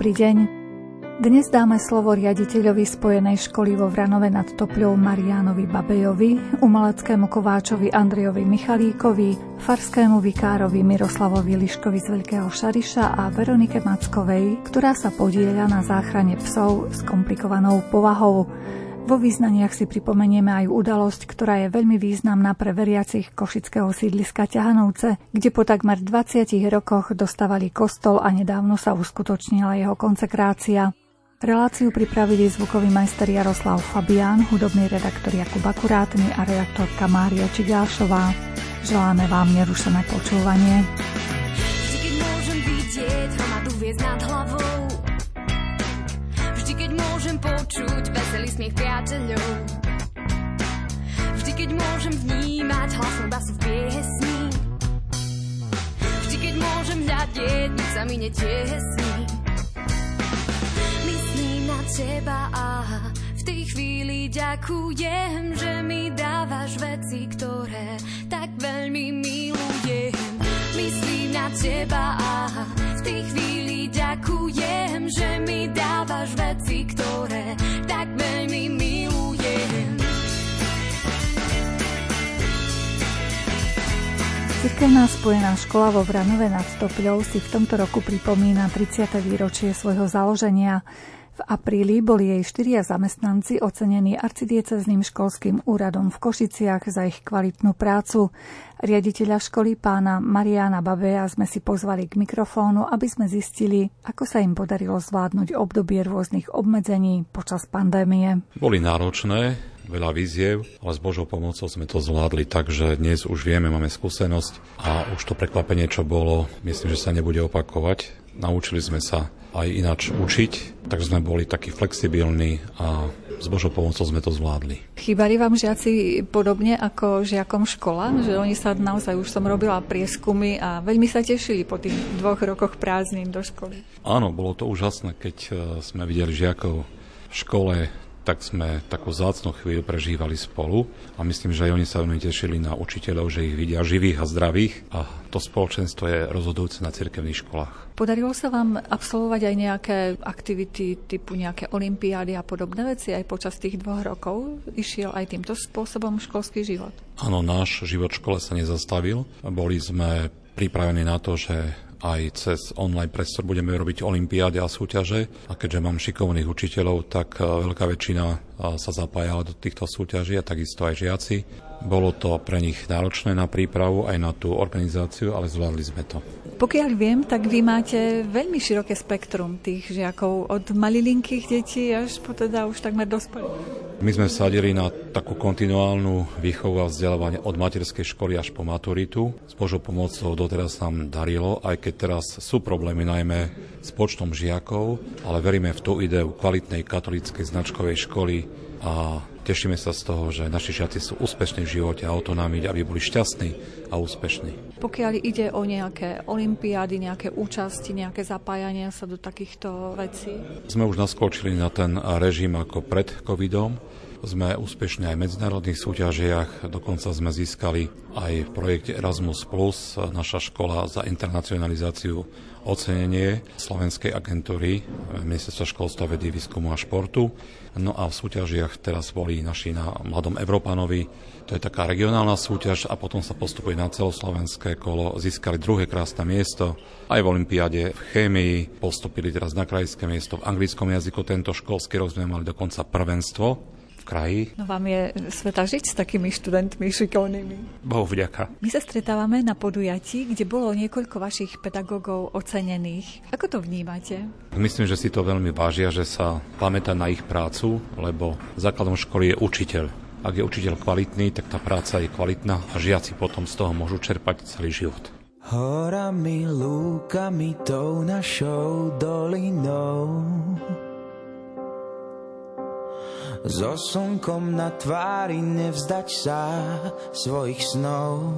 dobrý deň. Dnes dáme slovo riaditeľovi Spojenej školy vo Vranove nad Topľou Marianovi Babejovi, umeleckému kováčovi Andrejovi Michalíkovi, farskému vikárovi Miroslavovi Liškovi z Veľkého Šariša a Veronike Mackovej, ktorá sa podieľa na záchrane psov s komplikovanou povahou. Vo význaniach si pripomenieme aj udalosť, ktorá je veľmi významná pre veriacich košického sídliska Ťahanovce, kde po takmer 20 rokoch dostávali kostol a nedávno sa uskutočnila jeho konsekrácia. Reláciu pripravili zvukový majster Jaroslav Fabián, hudobný redaktor Jakub Akurátny a redaktorka Mária Čigášová. Želáme vám nerušené počúvanie. Vždy, keď môžem vidieť nad počuť veselý smiech priateľov. Vždy, keď môžem vnímať hlasnú basu v piesni. Vždy, keď môžem hľadieť, nič sa mi netiesni. Teba a v tej chvíli ďakujem, že mi dávaš veci, ktoré tak veľmi milujem. Myslím na teba a v tej chvíli ďakujem, že mi dávaš veci, ktoré tak veľmi milujem. Cirkevná spojená škola vo Vranove nad Stopľou si v tomto roku pripomína 30. výročie svojho založenia. V apríli boli jej štyria zamestnanci ocenení arcidiecezným školským úradom v Košiciach za ich kvalitnú prácu. Riaditeľa školy pána Mariana Babeja sme si pozvali k mikrofónu, aby sme zistili, ako sa im podarilo zvládnuť obdobie rôznych obmedzení počas pandémie. Boli náročné, veľa víziev, ale s Božou pomocou sme to zvládli tak, že dnes už vieme, máme skúsenosť a už to prekvapenie, čo bolo, myslím, že sa nebude opakovať. Naučili sme sa aj ináč učiť, tak sme boli takí flexibilní a s Božou pomocou sme to zvládli. Chýbali vám žiaci podobne ako žiakom škola? Že oni sa naozaj, už som robila prieskumy a veľmi sa tešili po tých dvoch rokoch prázdnin do školy. Áno, bolo to úžasné, keď e, sme videli žiakov v škole tak sme takú zácnú chvíľu prežívali spolu a myslím, že aj oni sa veľmi tešili na učiteľov, že ich vidia živých a zdravých a to spoločenstvo je rozhodujúce na cirkevných školách. Podarilo sa vám absolvovať aj nejaké aktivity typu nejaké olimpiády a podobné veci aj počas tých dvoch rokov? Išiel aj týmto spôsobom školský život? Áno, náš život v škole sa nezastavil. Boli sme pripravení na to, že aj cez online priestor budeme robiť olimpiády a súťaže. A keďže mám šikovných učiteľov, tak e, veľká väčšina e, sa zapájala do týchto súťaží a takisto aj žiaci. Bolo to pre nich náročné na prípravu aj na tú organizáciu, ale zvládli sme to. Pokiaľ viem, tak vy máte veľmi široké spektrum tých žiakov, od malilinkých detí až po teda už takmer dospelých. My sme sadili na takú kontinuálnu výchovu a vzdelávanie od materskej školy až po maturitu. S Božou pomocou doteraz nám darilo, aj keď teraz sú problémy najmä s počtom žiakov, ale veríme v tú ideu kvalitnej katolíckej značkovej školy a tešíme sa z toho, že naši žiaci sú úspešní v živote a autonómi, aby boli šťastní a úspešní. Pokiaľ ide o nejaké olimpiády, nejaké účasti, nejaké zapájania sa do takýchto vecí? Sme už naskočili na ten režim ako pred covidom. Sme úspešní aj v medzinárodných súťažiach, dokonca sme získali aj v projekte Erasmus+, naša škola za internacionalizáciu ocenenie Slovenskej agentúry Ministerstva školstva, vedy, výskumu a športu. No a v súťažiach teraz boli naši na Mladom Európanovi. To je taká regionálna súťaž a potom sa postupuje na celoslovenské kolo. Získali druhé krásne miesto aj v Olympiáde v chémii. Postupili teraz na krajské miesto v anglickom jazyku. Tento školský rok sme mali dokonca prvenstvo v kraji. No vám je sveta žiť s takými študentmi šikovnými. Bohu vďaka. My sa stretávame na podujatí, kde bolo niekoľko vašich pedagógov ocenených. Ako to vnímate? Myslím, že si to veľmi vážia, že sa pamätá na ich prácu, lebo základom školy je učiteľ. Ak je učiteľ kvalitný, tak tá práca je kvalitná a žiaci potom z toho môžu čerpať celý život. Horami, lúkami, tou našou dolinou so slnkom na tvári nevzdať sa svojich snov.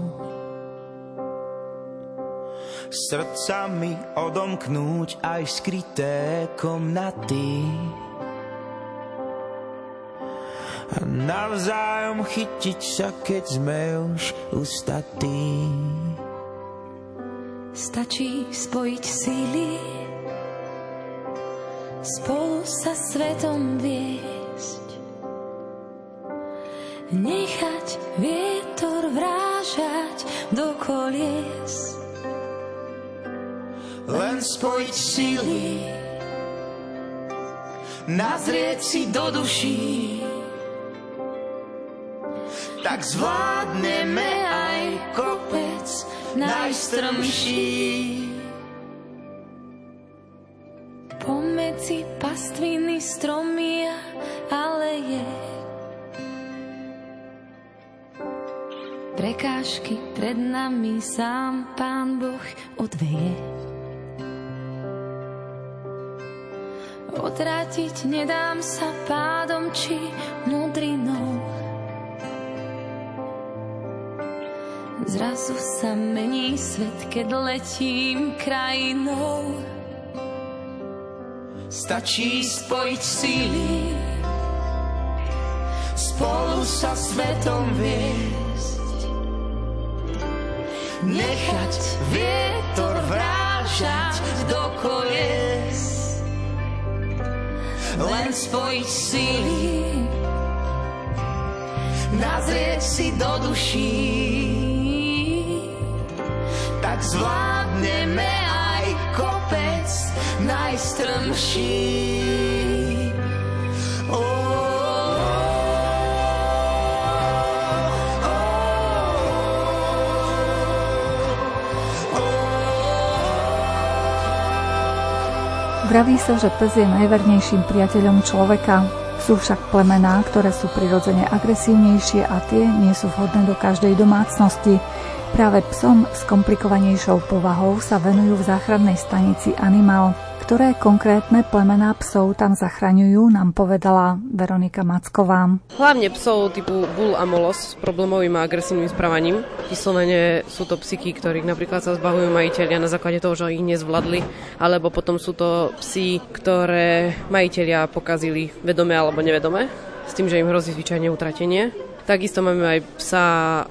Srdcami odomknúť aj skryté komnaty. A navzájom chytiť sa, keď sme už ustatí. Stačí spojiť síly spolu sa svetom viesť. Nechať vietor vrážať do kolies. Len spojiť sily, nazrieť si do duší, tak zvládneme aj kopec najstrmší. Pomedzi pastviny stromy Prekážky pred nami sám Pán Boh odveje. Odrátiť nedám sa pádom či mudrinou. Zrazu sa mení svet, keď letím krajinou. Stačí spojiť síly, spolu sa svetom viesť. Nechať vietor vrážať do kolies. Len spojiť síly, nazrieť si do duší. Tak zvládneme aj kopec najstrmší. Vraví sa, že pes je najvernejším priateľom človeka. Sú však plemená, ktoré sú prirodzene agresívnejšie a tie nie sú vhodné do každej domácnosti. Práve psom s komplikovanejšou povahou sa venujú v záchrannej stanici Animal. Ktoré konkrétne plemená psov tam zachraňujú, nám povedala Veronika Macková. Hlavne psov typu Bull a Molos s problémovým a agresívnym správaním. Vyslovene sú to psiky, ktorých napríklad sa zbavujú majiteľia na základe toho, že ich nezvládli, alebo potom sú to psy, ktoré majiteľia pokazili vedome alebo nevedome, s tým, že im hrozí zvyčajne utratenie. Takisto máme aj psa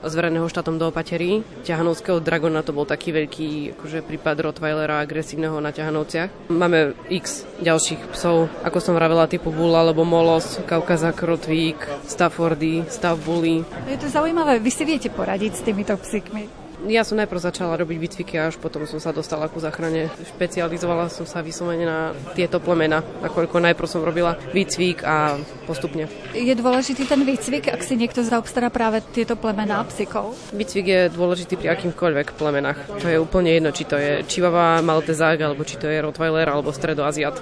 zvereného štátom do opaterí. Ťahanovského dragona to bol taký veľký akože prípad Rottweilera agresívneho na ťahanovciach. Máme x ďalších psov, ako som vravela, typu Bull alebo Molos, Kaukazak, Rotvík, Staffordy, Staff Bully. Je to zaujímavé, vy si viete poradiť s týmito psíkmi. Ja som najprv začala robiť výcviky a až potom som sa dostala ku záchrane. Špecializovala som sa vyslovene na tieto plemena, nakoľko najprv som robila výcvik a postupne. Je dôležitý ten výcvik, ak si niekto zaobstará práve tieto plemená psíkov? Výcvik je dôležitý pri akýmkoľvek plemenách. To je úplne jedno, či to je Chihuahua, Maltezák, alebo či to je Rottweiler, alebo Stredoaziat.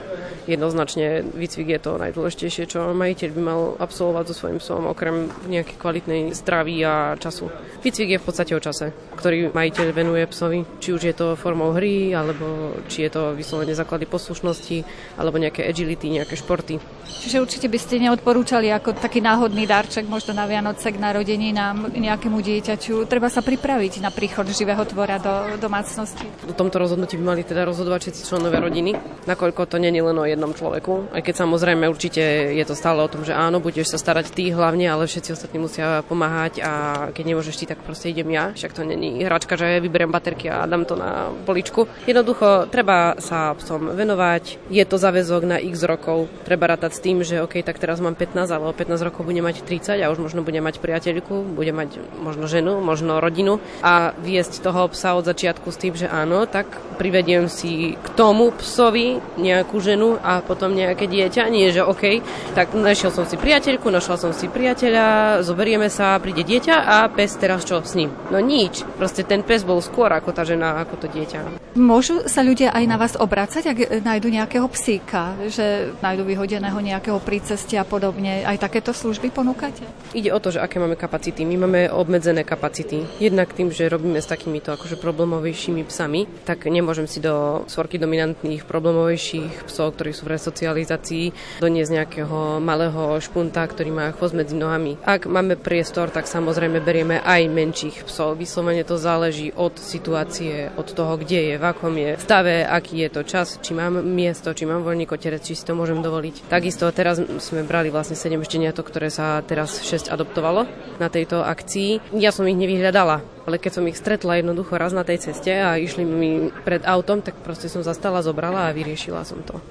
Jednoznačne výcvik je to najdôležitejšie, čo majiteľ by mal absolvovať so svojím psom, okrem nejakej kvalitnej stravy a času. Výcvik je v podstate o čase, ktorý majiteľ venuje psovi. Či už je to formou hry, alebo či je to vyslovene základy poslušnosti, alebo nejaké agility, nejaké športy. Čiže určite by ste neodporúčali ako taký náhodný darček možno na Vianoce k narodeninám nejakému dieťaťu. Treba sa pripraviť na príchod živého tvora do domácnosti. O tomto rozhodnutí by mali teda rozhodovať všetci členovia rodiny, nakoľko to je len o jednom človeku. Aj keď samozrejme určite je to stále o tom, že áno, budeš sa starať ty hlavne, ale všetci ostatní musia pomáhať a keď nemôžeš ty, tak proste idem ja. Však to není hračka, že vyberiem baterky a dám to na poličku. Jednoducho, treba sa psom venovať, je to záväzok na x rokov, treba rátať s tým, že OK, tak teraz mám 15, ale o 15 rokov budem mať 30 a už možno budem mať priateľku, budem mať možno ženu, možno rodinu. A viesť toho psa od začiatku s tým, že áno, tak privediem si k tomu psovi nejakú ženu a potom nejaké dieťa, nie že OK, tak našiel som si priateľku, našla som si priateľa, zoberieme sa, príde dieťa a pes teraz čo s ním? No nič, proste ten pes bol skôr ako tá žena, ako to dieťa. Môžu sa ľudia aj na vás obracať, ak nájdu nejakého psíka, že nájdu vyhodeného nejakého pri ceste a podobne. Aj takéto služby ponúkate? Ide o to, že aké máme kapacity. My máme obmedzené kapacity. Jednak tým, že robíme s takýmito akože problémovejšími psami, tak nemôžem si do svorky dominantných problémovejších psov, ktorí sú v resocializácii, doniesť nejakého malého špunta, ktorý má chvost medzi nohami. Ak máme priestor, tak samozrejme berieme aj menších psov. Vyslovene to záleží od situácie, od toho, kde je, v akom je stave, aký je to čas, či mám miesto, či mám voľný koterec, či si to môžem dovoliť. Takisto teraz sme brali vlastne 7 šteniatok, ktoré sa teraz 6 adoptovalo na tejto akcii. Ja som ich nevyhľadala, ale keď som ich stretla jednoducho raz na tej ceste a išli mi pred autom, tak proste som zastala, zobrala a vyriešila som to.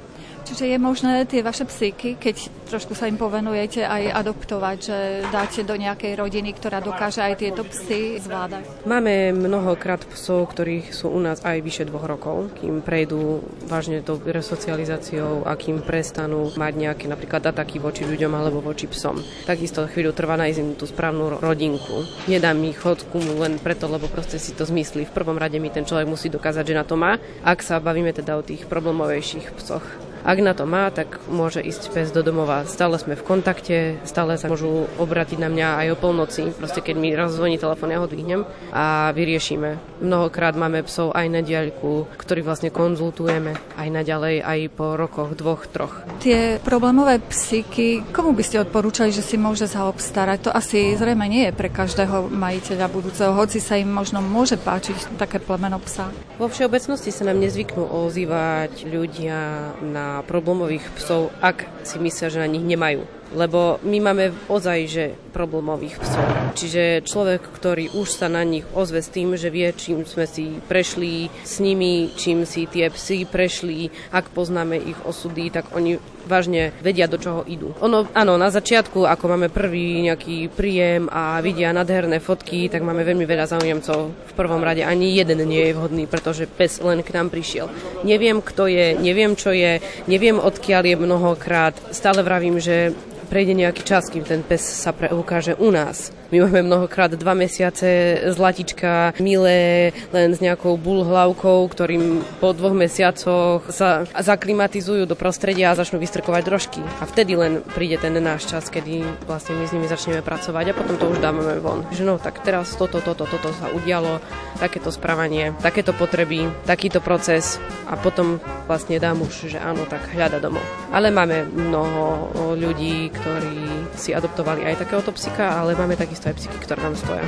Čiže je možné tie vaše psíky, keď trošku sa im povenujete, aj adoptovať, že dáte do nejakej rodiny, ktorá dokáže aj tieto psy zvládať? Máme mnohokrát psov, ktorých sú u nás aj vyše dvoch rokov, kým prejdú vážne tou resocializáciou a kým prestanú mať nejaké napríklad ataky voči ľuďom alebo voči psom. Takisto chvíľu trvá nájsť im tú správnu rodinku. Nedám ich chodku len preto, lebo proste si to zmyslí. V prvom rade mi ten človek musí dokázať, že na to má, ak sa bavíme teda o tých problémovejších psoch. Ak na to má, tak môže ísť pes do domova. Stále sme v kontakte, stále sa môžu obratiť na mňa aj o polnoci. Proste keď mi raz zvoní telefón, ja ho dvihnem a vyriešime. Mnohokrát máme psov aj na diaľku, ktorých vlastne konzultujeme aj naďalej, aj po rokoch, dvoch, troch. Tie problémové psyky, komu by ste odporúčali, že si môže zaobstarať? To asi zrejme nie je pre každého majiteľa budúceho, hoci sa im možno môže páčiť také plemeno psa. Vo všeobecnosti sa nám nezvyknú ozývať ľudia na problémových psov, ak si myslia, že na nich nemajú lebo my máme ozaj, že problémových psov. Čiže človek, ktorý už sa na nich ozve s tým, že vie, čím sme si prešli s nimi, čím si tie psy prešli, ak poznáme ich osudy, tak oni vážne vedia, do čoho idú. Ono, áno, na začiatku, ako máme prvý nejaký príjem a vidia nádherné fotky, tak máme veľmi veľa záujemcov. V prvom rade ani jeden nie je vhodný, pretože pes len k nám prišiel. Neviem, kto je, neviem, čo je, neviem, odkiaľ je mnohokrát. Stále vravím, že prejde nejaký čas, kým ten pes sa preukáže u nás. My máme mnohokrát dva mesiace zlatička milé len s nejakou bulhlavkou, ktorým po dvoch mesiacoch sa zaklimatizujú do prostredia a začnú vystrkovať drožky. A vtedy len príde ten náš čas, kedy vlastne my s nimi začneme pracovať a potom to už dávame von. Že no, tak teraz toto, toto, toto sa udialo, takéto správanie, takéto potreby, takýto proces a potom vlastne dám už, že áno, tak hľada domov. Ale máme mnoho ľudí, ktorí si adoptovali aj takéhoto psika, ale máme takisto aj psyky, ktoré nám stoja.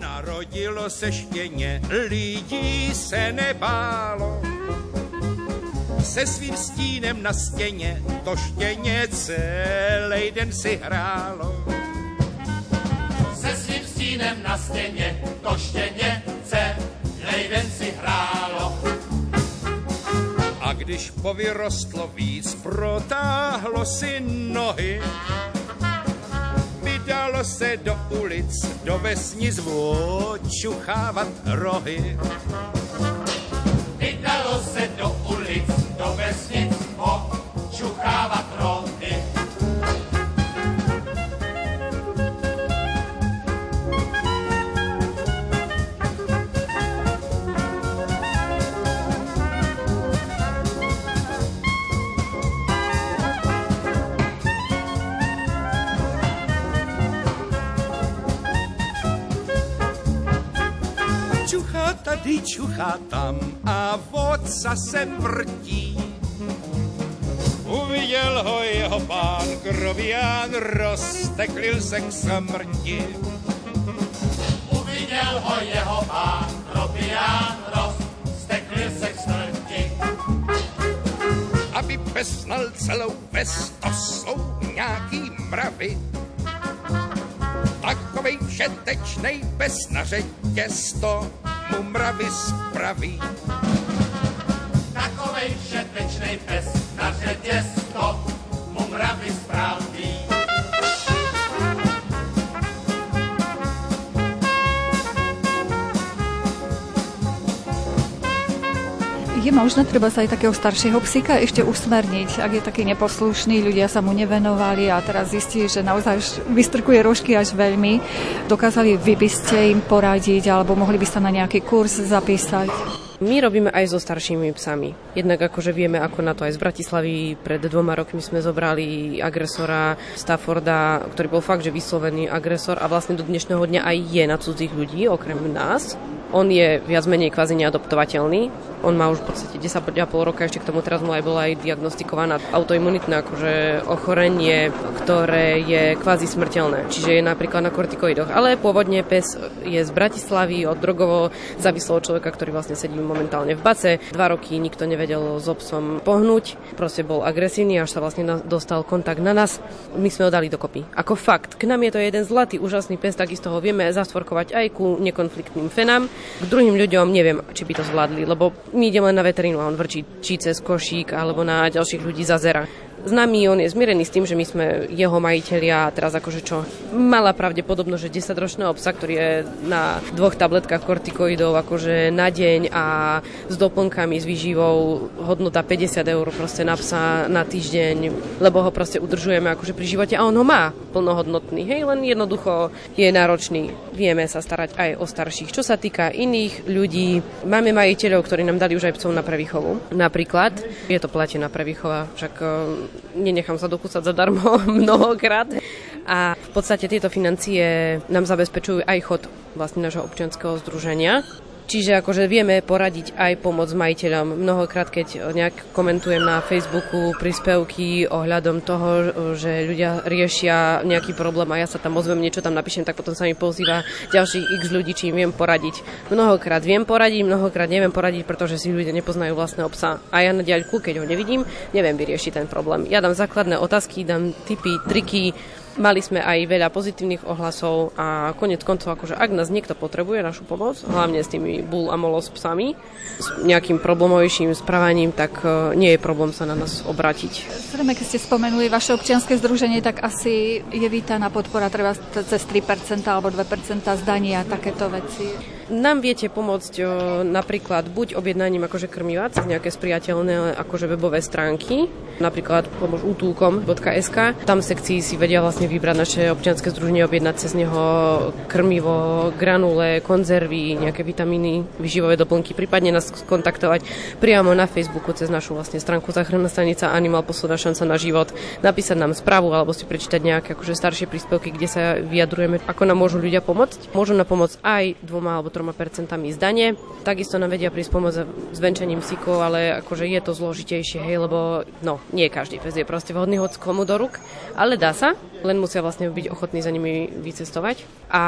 Narodilo se štěně, lidí se nebálo. Se svým stínem na stěně to štěně celý den si hrálo. Se svým stínem na stěně to štěně celý den si hrálo. A když povyrostlo víc, protáhlo si nohy, Vydalo se do ulic, do vesnic vočuchávat rohy. Vydalo se do ulic, do vesnic tady čuchá tam a vodca se vrtí. Uviděl ho jeho pán krovián, rozteklil se k smrti. Uviděl ho jeho pán krovián, rozteklil se k smrti. Aby besnal celou ves, to jsou nějaký mravy. Takovej všetečnej bez na řetěz mu mravy spraví. Takovej všetečnej pes na řetězko mu mravy Je možné treba sa aj takého staršieho psíka ešte usmerniť, ak je taký neposlušný, ľudia sa mu nevenovali a teraz zistí, že naozaj vystrkuje rožky až veľmi. Dokázali vy by ste im poradiť alebo mohli by sa na nejaký kurz zapísať? My robíme aj so staršími psami. Jednak akože vieme, ako na to aj z Bratislavy. Pred dvoma rokmi sme zobrali agresora Stafforda, ktorý bol fakt, že vyslovený agresor a vlastne do dnešného dňa aj je na cudzích ľudí, okrem nás. On je viac menej kvázi neadoptovateľný. On má už v podstate 10,5 roka, ešte k tomu teraz mu aj bola aj diagnostikovaná autoimunitné akože ochorenie, ktoré je kvázi smrteľné. Čiže je napríklad na kortikoidoch. Ale pôvodne pes je z Bratislavy od drogovo závislého človeka, ktorý vlastne sedí momentálne v bace. Dva roky nikto nevedel s obsom pohnúť, proste bol agresívny, až sa vlastne dostal kontakt na nás. My sme ho dali dokopy. Ako fakt, k nám je to jeden zlatý, úžasný pes, takisto ho vieme zastvorkovať aj ku nekonfliktným fenám. K druhým ľuďom neviem, či by to zvládli, lebo my ideme len na veterínu a on vrčí či cez košík alebo na ďalších ľudí zazera s nami, on je zmierený s tým, že my sme jeho majiteľia a teraz akože čo, mala pravdepodobnosť, že 10-ročného psa, ktorý je na dvoch tabletkách kortikoidov akože na deň a s doplnkami, s výživou hodnota 50 eur proste na psa na týždeň, lebo ho proste udržujeme akože pri živote a on ho má plnohodnotný, hej, len jednoducho je náročný. Vieme sa starať aj o starších. Čo sa týka iných ľudí, máme majiteľov, ktorí nám dali už aj psov na prevýchovu. Napríklad, je to platená prevýchova, však nenechám sa dokúsať zadarmo mnohokrát. A v podstate tieto financie nám zabezpečujú aj chod vlastne nášho občianského združenia, Čiže akože vieme poradiť aj pomoc majiteľom. Mnohokrát, keď nejak komentujem na Facebooku príspevky ohľadom toho, že ľudia riešia nejaký problém a ja sa tam ozvem, niečo tam napíšem, tak potom sa mi pozýva ďalších x ľudí, či viem poradiť. Mnohokrát viem poradiť, mnohokrát neviem poradiť, pretože si ľudia nepoznajú vlastného psa. A ja na diaľku, keď ho nevidím, neviem vyriešiť ten problém. Ja dám základné otázky, dám tipy, triky, Mali sme aj veľa pozitívnych ohlasov a konec koncov, akože ak nás niekto potrebuje našu pomoc, hlavne s tými bull a molo s psami, s nejakým problémovejším správaním, tak e, nie je problém sa na nás obrátiť. Zrejme, keď ste spomenuli vaše občianske združenie, tak asi je vítaná podpora treba cez 3% alebo 2% zdania a takéto veci. Nám viete pomôcť o, napríklad buď objednaním akože krmiva cez nejaké spriateľné akože webové stránky, napríklad pomož útulkom.sk. Tam sekcii si vedia vlastne vybrať naše občianske združenie, objednať cez neho krmivo, granule, konzervy, nejaké vitamíny, vyživové doplnky, prípadne nás kontaktovať priamo na Facebooku cez našu vlastne stránku Záchranná stanica Animal posledná šanca na život, napísať nám správu alebo si prečítať nejaké akože staršie príspevky, kde sa vyjadrujeme, ako nám môžu ľudia pomôcť. Môžu nám pomôcť aj dvoma alebo 3% zdanie. Takisto nám vedia prísť pomôcť s venčením psíkov, ale akože je to zložitejšie, hej, lebo no, nie každý pes je proste vhodný hoď komu do ruk, ale dá sa, len musia vlastne byť ochotní za nimi vycestovať. A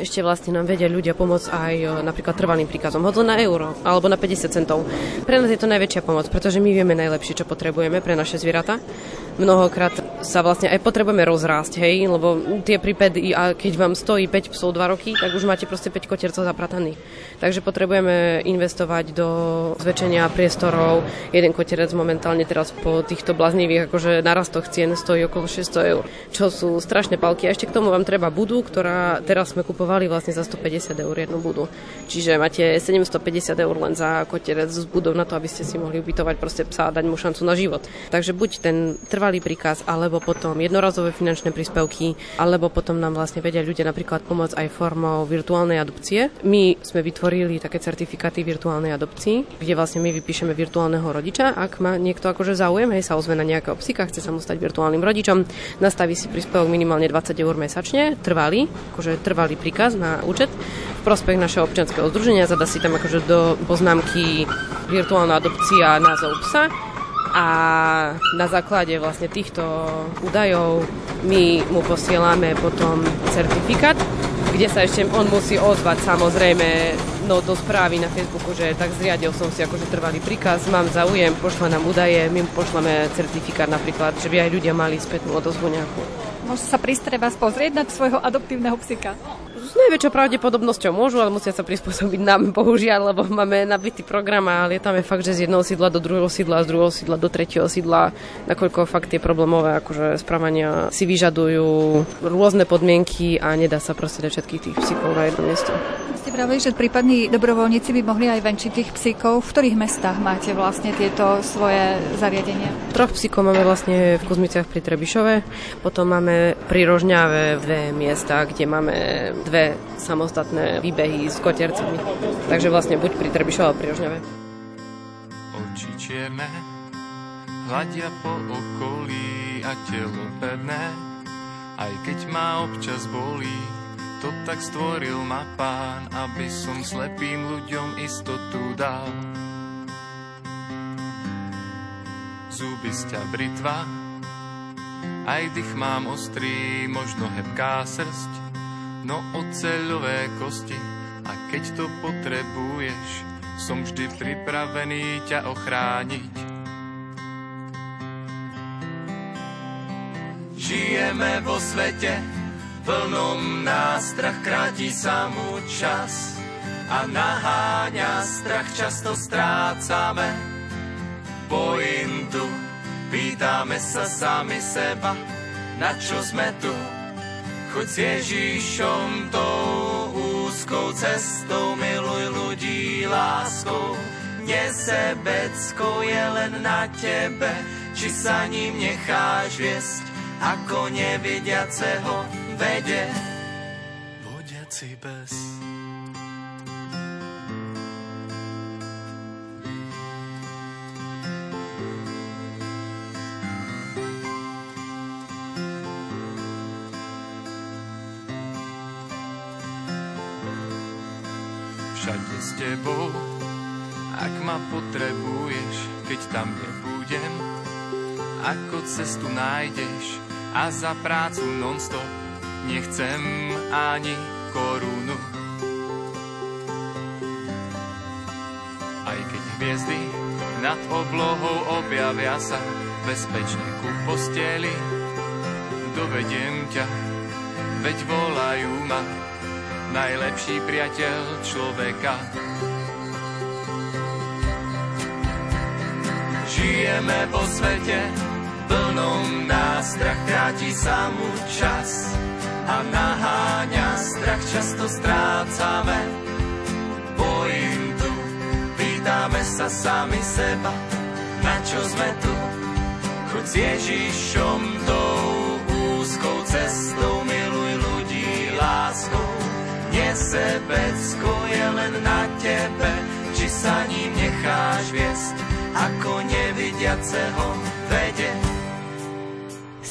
ešte vlastne nám vedia ľudia pomôcť aj e, napríklad trvalým príkazom, hoď na euro alebo na 50 centov. Pre nás je to najväčšia pomoc, pretože my vieme najlepšie, čo potrebujeme pre naše zvieratá mnohokrát sa vlastne aj potrebujeme rozrásť, hej, lebo tie prípady, a keď vám stojí 5 psov 2 roky, tak už máte proste 5 kotiercov zaprataných. Takže potrebujeme investovať do zväčšenia priestorov. Jeden kotierec momentálne teraz po týchto bláznivých akože narastoch cien stojí okolo 600 eur, čo sú strašné palky. A ešte k tomu vám treba budu, ktorá teraz sme kupovali vlastne za 150 eur jednu budu. Čiže máte 750 eur len za kotierec z budov na to, aby ste si mohli ubytovať proste psa a dať mu šancu na život. Takže buď ten trvalý príkaz, alebo potom jednorazové finančné príspevky, alebo potom nám vlastne vedia ľudia napríklad pomôcť aj formou virtuálnej adopcie. My sme vytvorili také certifikáty virtuálnej adopcii, kde vlastne my vypíšeme virtuálneho rodiča, ak má niekto akože záujem, hej, sa ozve na nejakého psika, chce sa mu stať virtuálnym rodičom, nastaví si príspevok minimálne 20 eur mesačne, trvalý, akože trvalý príkaz na účet v prospech našeho občianského združenia, zada si tam akože do poznámky virtuálna adopcia názov psa a na základe vlastne týchto údajov my mu posielame potom certifikát, kde sa ešte on musí ozvať samozrejme no, do správy na Facebooku, že tak zriadil som si akože trvalý príkaz, mám záujem, pošla nám údaje, my mu pošleme certifikát napríklad, že by aj ľudia mali spätnú odozvu nejakú. Môže sa prísť vás pozrieť na svojho adoptívneho psika? S najväčšou pravdepodobnosťou môžu, ale musia sa prispôsobiť nám, bohužiaľ, lebo máme nabitý program a lietame fakt, že z jedného sídla do druhého sídla, z druhého sídla do tretieho sídla, nakoľko fakt tie problémové akože správania si vyžadujú rôzne podmienky a nedá sa proste dať všetkých tých psíkov na jedno miesto. Ste pravili, že prípadní dobrovoľníci by mohli aj venčiť tých psíkov. V ktorých mestách máte vlastne tieto svoje zariadenia? Troch psíkov máme vlastne v Kuzmiciach pri Trebišove, potom máme pri Rožňave dve miesta, kde máme dve dve samostatné výbehy s kotiercami. Takže vlastne buď pri Trebišove alebo pri Rožňave. Oči čierne hľadia po okolí a telo pevné, aj keď ma občas bolí, to tak stvoril ma pán, aby som slepým ľuďom istotu dal. Zuby sťa britva, aj dých mám ostrý, možno hebká srst, no oceľové kosti a keď to potrebuješ, som vždy pripravený ťa ochrániť. Žijeme vo svete, plnom nástrach kráti sa mu čas. a naháňa strach, často strácame pointu. Pýtame sa sami seba, na čo sme tu. Choď s Ježíšom tou úzkou cestou, miluj ľudí láskou. Nesebeckou je len na tebe, či sa ním necháš viesť, ako nevidiaceho vede. Vodiaci bez všade s tebou. Ak ma potrebuješ, keď tam nebudem, ako cestu nájdeš a za prácu non-stop nechcem ani korunu. Aj keď hviezdy nad oblohou objavia sa bezpečne ku posteli, dovediem ťa, veď volajú ma najlepší priateľ človeka. Žijeme vo svete, plnom nástrach, kráti sa mu čas a naháňa strach, často strácame pointu. Pýtame sa sami seba, na čo sme tu, choď s Ježišom tou úzkou cestou, Nesebecko je len na tebe, či sa ním necháš viesť, ako nevidiaceho vede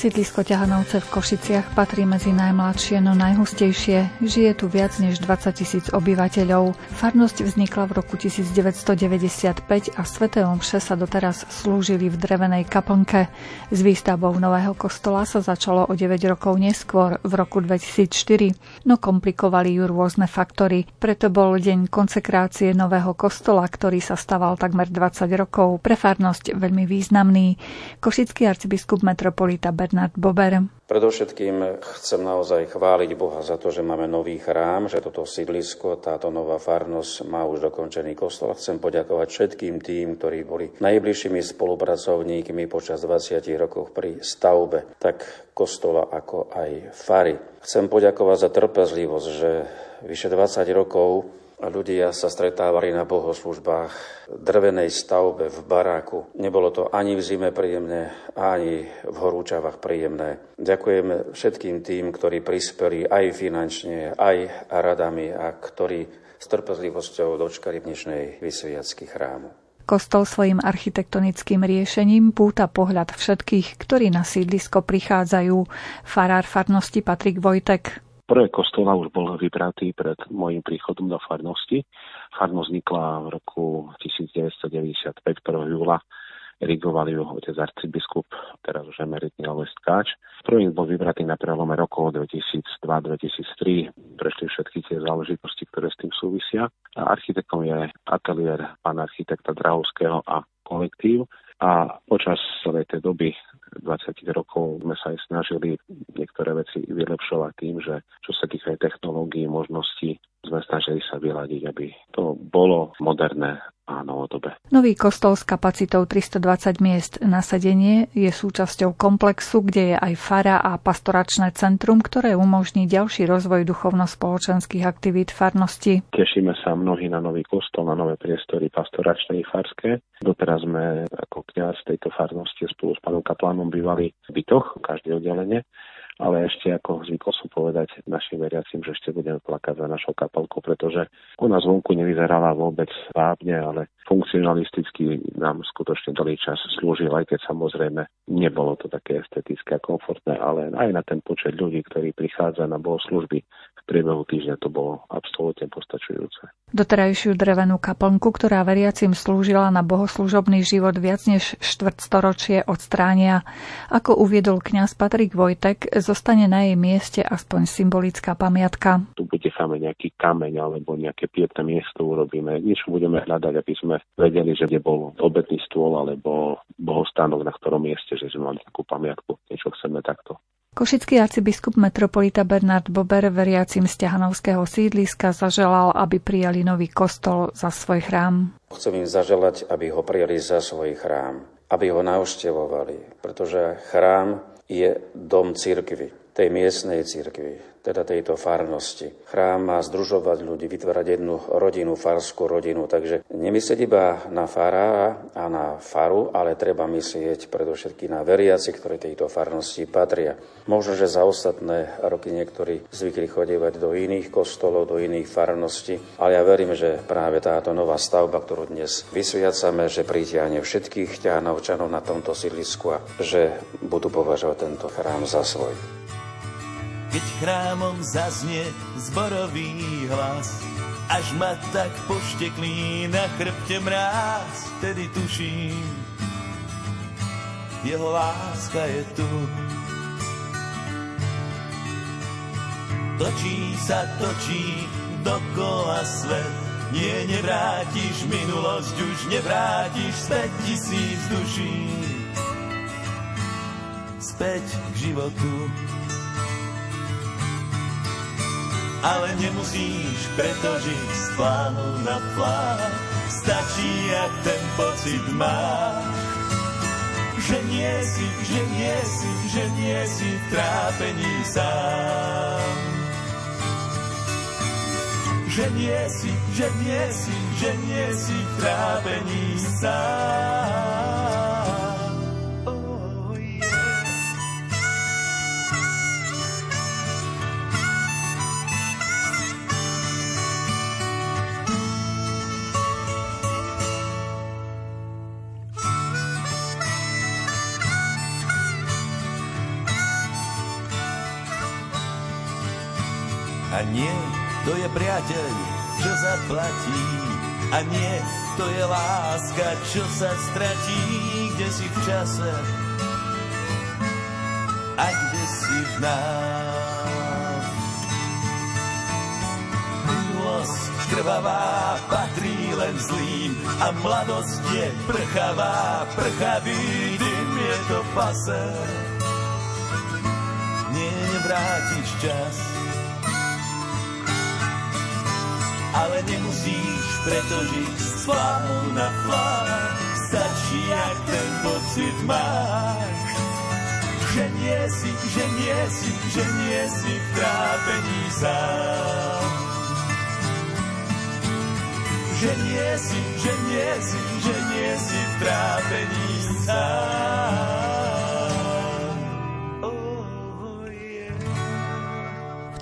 Sídlisko Ťahanovce v Košiciach patrí medzi najmladšie, no najhustejšie. Žije tu viac než 20 tisíc obyvateľov. Farnosť vznikla v roku 1995 a sveté omše sa doteraz slúžili v drevenej kaplnke. S výstavbou nového kostola sa začalo o 9 rokov neskôr, v roku 2004, no komplikovali ju rôzne faktory. Preto bol deň konsekrácie nového kostola, ktorý sa staval takmer 20 rokov, pre farnosť veľmi významný. Košický arcibiskup metropolita Bernard Bober. Predovšetkým chcem naozaj chváliť Boha za to, že máme nový chrám, že toto sídlisko, táto nová farnosť má už dokončený kostol. Chcem poďakovať všetkým tým, ktorí boli najbližšími spolupracovníkmi počas 20 rokov pri stavbe tak kostola ako aj fary. Chcem poďakovať za trpezlivosť, že vyše 20 rokov Ľudia sa stretávali na bohoslužbách, drvenej stavbe, v baráku. Nebolo to ani v zime príjemné, ani v horúčavách príjemné. Ďakujem všetkým tým, ktorí prispeli aj finančne, aj radami a ktorí s trpezlivosťou dočkali dnešnej vysviacky chrámu. Kostol svojim architektonickým riešením púta pohľad všetkých, ktorí na sídlisko prichádzajú. Farár farnosti Patrik Vojtek Prvé kostola už bol vybratý pred môjim príchodom do farnosti. Farnosť vznikla v roku 1995, 1. júla. Erigoval ju otec arcibiskup, teraz už emeritný Alest Káč. Prvý bol vybratý na prelome rokov 2002-2003. Prešli všetky tie záležitosti, ktoré s tým súvisia. A architektom je ateliér pána architekta Drahovského a kolektív. A počas celej tej doby 20 rokov sme sa aj snažili niektoré veci vylepšovať tým, že čo sa týka technológií, možností, sme snažili sa vyladiť, aby to bolo moderné a novodobé. Nový kostol s kapacitou 320 miest na sedenie je súčasťou komplexu, kde je aj fara a pastoračné centrum, ktoré umožní ďalší rozvoj duchovno-spoločenských aktivít farnosti. Tešíme sa mnohí na nový kostol, na nové priestory pastoračné i farské. Doteraz sme ako kňaz tejto farnosti spolu s pánom kaplánom bývali v bytoch, každé oddelenie ale ešte ako zvykol som povedať našim veriacim, že ešte budeme plakať za našou kapelkou, pretože ona zvonku nevyzerala vôbec vábne, ale funkcionalisticky nám skutočne dlhý čas slúžil, aj keď samozrejme nebolo to také estetické a komfortné, ale aj na ten počet ľudí, ktorí prichádza na bohoslužby priebehu týždňa to bolo absolútne postačujúce. Doterajšiu drevenú kaplnku, ktorá veriacim slúžila na bohoslužobný život viac než štvrtstoročie od stránia. Ako uviedol kňaz Patrik Vojtek, zostane na jej mieste aspoň symbolická pamiatka. Tu necháme nejaký kameň alebo nejaké pietné miesto urobíme. Niečo budeme hľadať, aby sme vedeli, že kde bol obetný stôl alebo bohostánok na ktorom mieste, že sme mali takú pamiatku. Niečo chceme takto Košický arcibiskup metropolita Bernard Bober veriacim z Ťahanovského sídliska zaželal, aby prijali nový kostol za svoj chrám. Chcem im zaželať, aby ho prijali za svoj chrám, aby ho navštevovali, pretože chrám je dom cirkvy, tej miestnej cirkvi teda tejto farnosti. Chrám má združovať ľudí, vytvárať jednu rodinu, farskú rodinu, takže nemyslieť iba na farára a na faru, ale treba myslieť predovšetkým na veriaci, ktorí tejto farnosti patria. Možno, že za ostatné roky niektorí zvykli chodievať do iných kostolov, do iných farností, ale ja verím, že práve táto nová stavba, ktorú dnes vysviacame, že pritiahne všetkých ťahanovčanov na tomto sídlisku a že budú považovať tento chrám za svoj keď chrámom zaznie zborový hlas. Až ma tak pošteklí na chrbte mráz, tedy tuším, jeho láska je tu. Točí sa, točí dokola svet, nie, nevrátiš minulosť, už nevrátiš späť tisíc duší. Späť k životu. Ale nemusíš preto žiť z plánu na plán. Stačí, ak ten pocit máš, že nie si, že nie si, že nie si v trápení sám. Že nie si, že nie si, že nie si v trápení sám. Nie, to je priateľ, čo zaplatí. A nie, to je láska, čo sa stratí, kde si v čase a kde si v nás. Milosť krvavá patrí len zlým a mladosť je prchavá, prchavý dym je to pase. Nie, nevrátiš čas, ale nemusíš preto žiť na plán. Stačí, ak ten pocit máš, že nie si, že nie si, že nie si v trápení sám. Že nie si, že nie si, že nie si v trápení sám.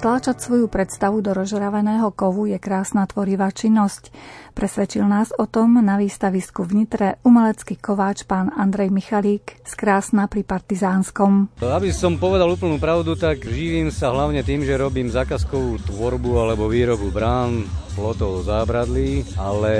Vtláčať svoju predstavu do rozžraveného kovu je krásna tvorivá činnosť. Presvedčil nás o tom na výstavisku v Nitre umelecký kováč pán Andrej Michalík z Krásna pri Partizánskom. Aby som povedal úplnú pravdu, tak živím sa hlavne tým, že robím zákazkovú tvorbu alebo výrobu brán, plotov, zábradlí, ale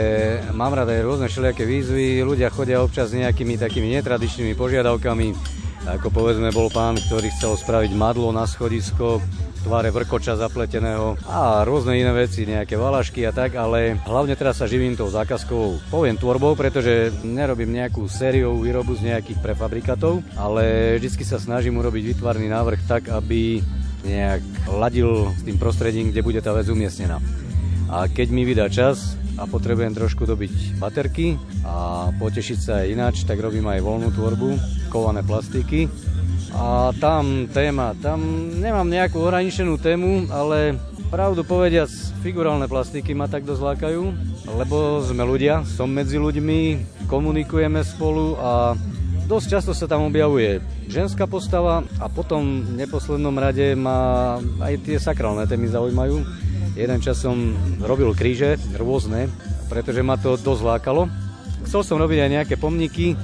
mám rada aj rôzne všelijaké výzvy. Ľudia chodia občas s nejakými takými netradičnými požiadavkami, ako povedzme bol pán, ktorý chcel spraviť madlo na schodisko, tváre vrkoča zapleteného a rôzne iné veci, nejaké valašky a tak, ale hlavne teraz sa živím tou zákazkovou, poviem tvorbou, pretože nerobím nejakú sériovú výrobu z nejakých prefabrikatov, ale vždy sa snažím urobiť vytvarný návrh tak, aby nejak ladil s tým prostredím, kde bude tá vec umiestnená. A keď mi vydá čas a potrebujem trošku dobiť baterky a potešiť sa aj ináč, tak robím aj voľnú tvorbu, kované plastiky a tam téma, tam nemám nejakú ohraničenú tému, ale pravdu povediac, figurálne plastiky ma tak dosť lákajú, lebo sme ľudia, som medzi ľuďmi, komunikujeme spolu a dosť často sa tam objavuje ženská postava a potom v neposlednom rade ma aj tie sakrálne témy zaujímajú. Jeden čas som robil kríže, rôzne, pretože ma to dosť lákalo. Chcel som robiť aj nejaké pomníky,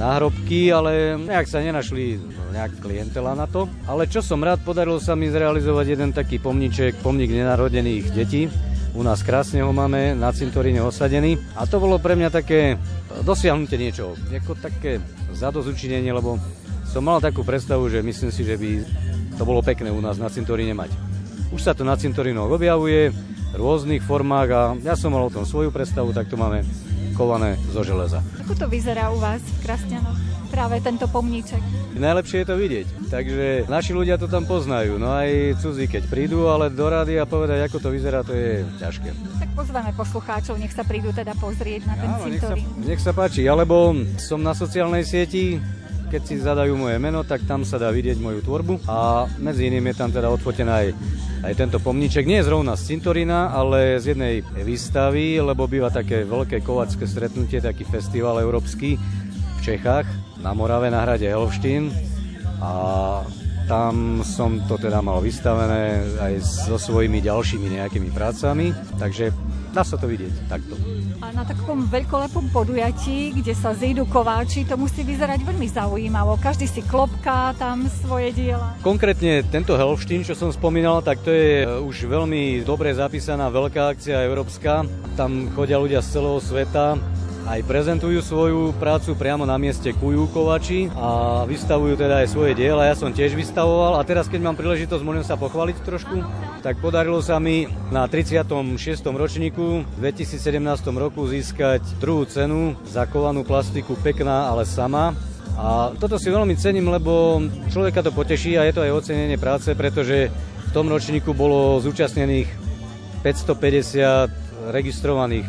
náhrobky, ale nejak sa nenašli nejak klientela na to. Ale čo som rád, podarilo sa mi zrealizovať jeden taký pomníček, pomník nenarodených detí. U nás krásne ho máme na cintoríne osadený a to bolo pre mňa také dosiahnutie niečoho, ako také zadozučinenie, lebo som mal takú predstavu, že myslím si, že by to bolo pekné u nás na cintoríne mať. Už sa to na cintorínoch objavuje v rôznych formách a ja som mal o tom svoju predstavu, tak to máme kované zo železa. Ako to vyzerá u vás v Krasňanoch? práve tento pomníček? Najlepšie je to vidieť, takže naši ľudia to tam poznajú, no aj cudzí, keď prídu, ale do rady a povedať, ako to vyzerá, to je ťažké. Tak pozveme poslucháčov, nech sa prídu teda pozrieť na ten Áno, nech sa, cintorín. nech sa páči, alebo som na sociálnej sieti, keď si zadajú moje meno, tak tam sa dá vidieť moju tvorbu a medzi iným je tam teda odfotená aj, aj tento pomníček. Nie je zrovna z cintorína, ale z jednej výstavy, lebo býva také veľké kovačské stretnutie, taký festival európsky v Čechách, na Morave, na hrade Helvštín a tam som to teda mal vystavené aj so svojimi ďalšími nejakými prácami, takže dá sa to vidieť takto. A na takom veľkolepom podujatí, kde sa zídu kováči, to musí vyzerať veľmi zaujímavo. Každý si klopká tam svoje diela. Konkrétne tento Helštín, čo som spomínal, tak to je e, už veľmi dobre zapísaná veľká akcia európska. Tam chodia ľudia z celého sveta, aj prezentujú svoju prácu priamo na mieste kujú kovači a vystavujú teda aj svoje diela. Ja som tiež vystavoval a teraz, keď mám príležitosť, môžem sa pochváliť trošku, tak podarilo sa mi na 36. ročníku v 2017 roku získať druhú cenu za kovanú plastiku Pekná, ale sama. A toto si veľmi cením, lebo človeka to poteší a je to aj ocenenie práce, pretože v tom ročníku bolo zúčastnených 550 registrovaných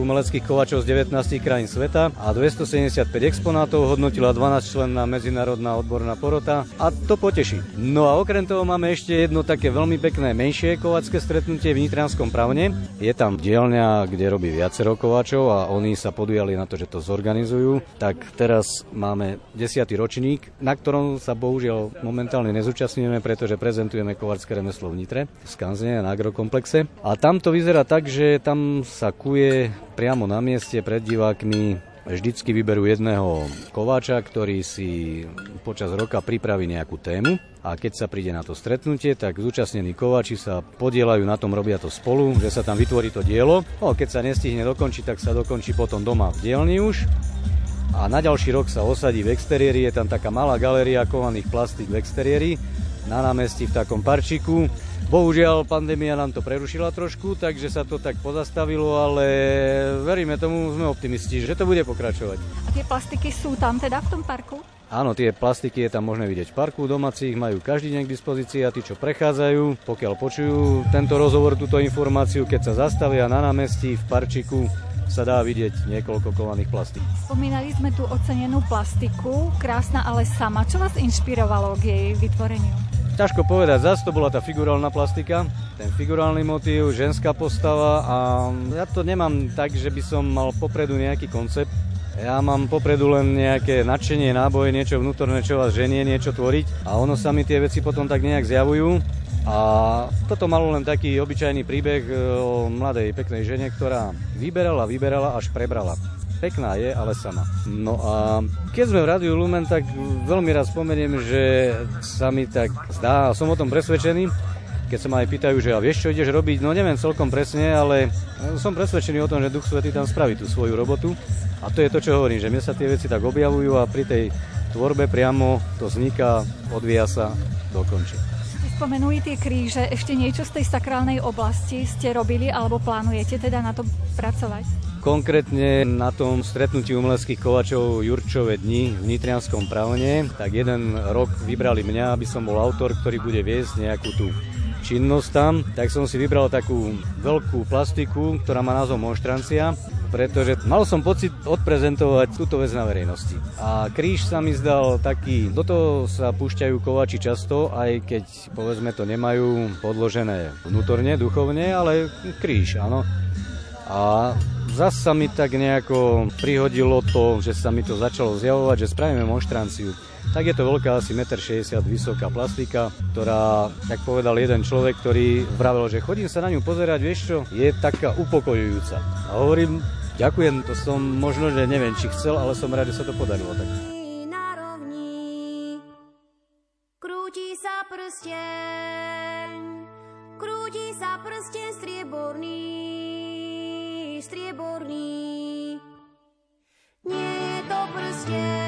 umeleckých kovačov z 19 krajín sveta a 275 exponátov hodnotila 12 členná medzinárodná odborná porota a to poteší. No a okrem toho máme ešte jedno také veľmi pekné menšie kovačské stretnutie v Nitrianskom pravne. Je tam dielňa, kde robí viacero kovačov a oni sa podujali na to, že to zorganizujú. Tak teraz máme 10. ročník, na ktorom sa bohužiaľ momentálne nezúčastňujeme, pretože prezentujeme kovačské remeslo v Nitre, v Skanzne na agrokomplexe. A tam to vyzerá tak, že tam sa kuje priamo na mieste pred divákmi vždycky vyberú jedného kováča, ktorý si počas roka pripraví nejakú tému a keď sa príde na to stretnutie, tak zúčastnení kováči sa podielajú na tom, robia to spolu, že sa tam vytvorí to dielo. No, keď sa nestihne dokončiť, tak sa dokončí potom doma v dielni už. A na ďalší rok sa osadí v exteriéri, je tam taká malá galéria kovaných plastík v exteriéri, na námestí v takom parčiku. Bohužiaľ, pandémia nám to prerušila trošku, takže sa to tak pozastavilo, ale veríme tomu, sme optimisti, že to bude pokračovať. A tie plastiky sú tam teda v tom parku? Áno, tie plastiky je tam možné vidieť v parku, domácich majú každý deň k dispozícii a tí, čo prechádzajú, pokiaľ počujú tento rozhovor, túto informáciu, keď sa zastavia na námestí v parčiku, sa dá vidieť niekoľko kovaných plastík. Spomínali sme tu ocenenú plastiku, krásna ale sama. Čo vás inšpirovalo k jej vytvoreniu? Ťažko povedať, zase to bola tá figurálna plastika, ten figurálny motív, ženská postava a ja to nemám tak, že by som mal popredu nejaký koncept. Ja mám popredu len nejaké nadšenie, náboje, niečo vnútorné, čo vás ženie, niečo tvoriť a ono sa mi tie veci potom tak nejak zjavujú. A toto malo len taký obyčajný príbeh e, o mladej peknej žene, ktorá vyberala, vyberala, až prebrala. Pekná je, ale sama. No a keď sme v Rádiu Lumen, tak veľmi raz spomeniem, že sa mi tak zdá, som o tom presvedčený, keď sa ma aj pýtajú, že a vieš, čo ideš robiť, no neviem celkom presne, ale som presvedčený o tom, že Duch Svetý tam spraví tú svoju robotu. A to je to, čo hovorím, že mne sa tie veci tak objavujú a pri tej tvorbe priamo to vzniká, odvíja sa, dokončí. Spomenuli tie kríže, ešte niečo z tej sakrálnej oblasti ste robili alebo plánujete teda na to pracovať? Konkrétne na tom stretnutí umeleckých kovačov Jurčové dni v Nitrianskom právne, tak jeden rok vybrali mňa, aby som bol autor, ktorý bude viesť nejakú tú činnosť tam, tak som si vybral takú veľkú plastiku, ktorá má názov Monštrancia, pretože mal som pocit odprezentovať túto vec na verejnosti. A kríž sa mi zdal taký, do toho sa púšťajú kovači často, aj keď povedzme to nemajú podložené vnútorne, duchovne, ale kríž, áno. A zase sa mi tak nejako prihodilo to, že sa mi to začalo zjavovať, že spravíme monštranciu. Tak je to veľká asi 1,60 m vysoká plastika, ktorá, tak povedal jeden človek, ktorý vravel, že chodím sa na ňu pozerať, vieš čo, je taká upokojujúca. A hovorím, ďakujem, to som možno, že neviem, či chcel, ale som rád, že sa to podarilo. Tak. Krúti sa prsteň, krúti sa prsteň strieborný, strieborný. Nie je to prsteň,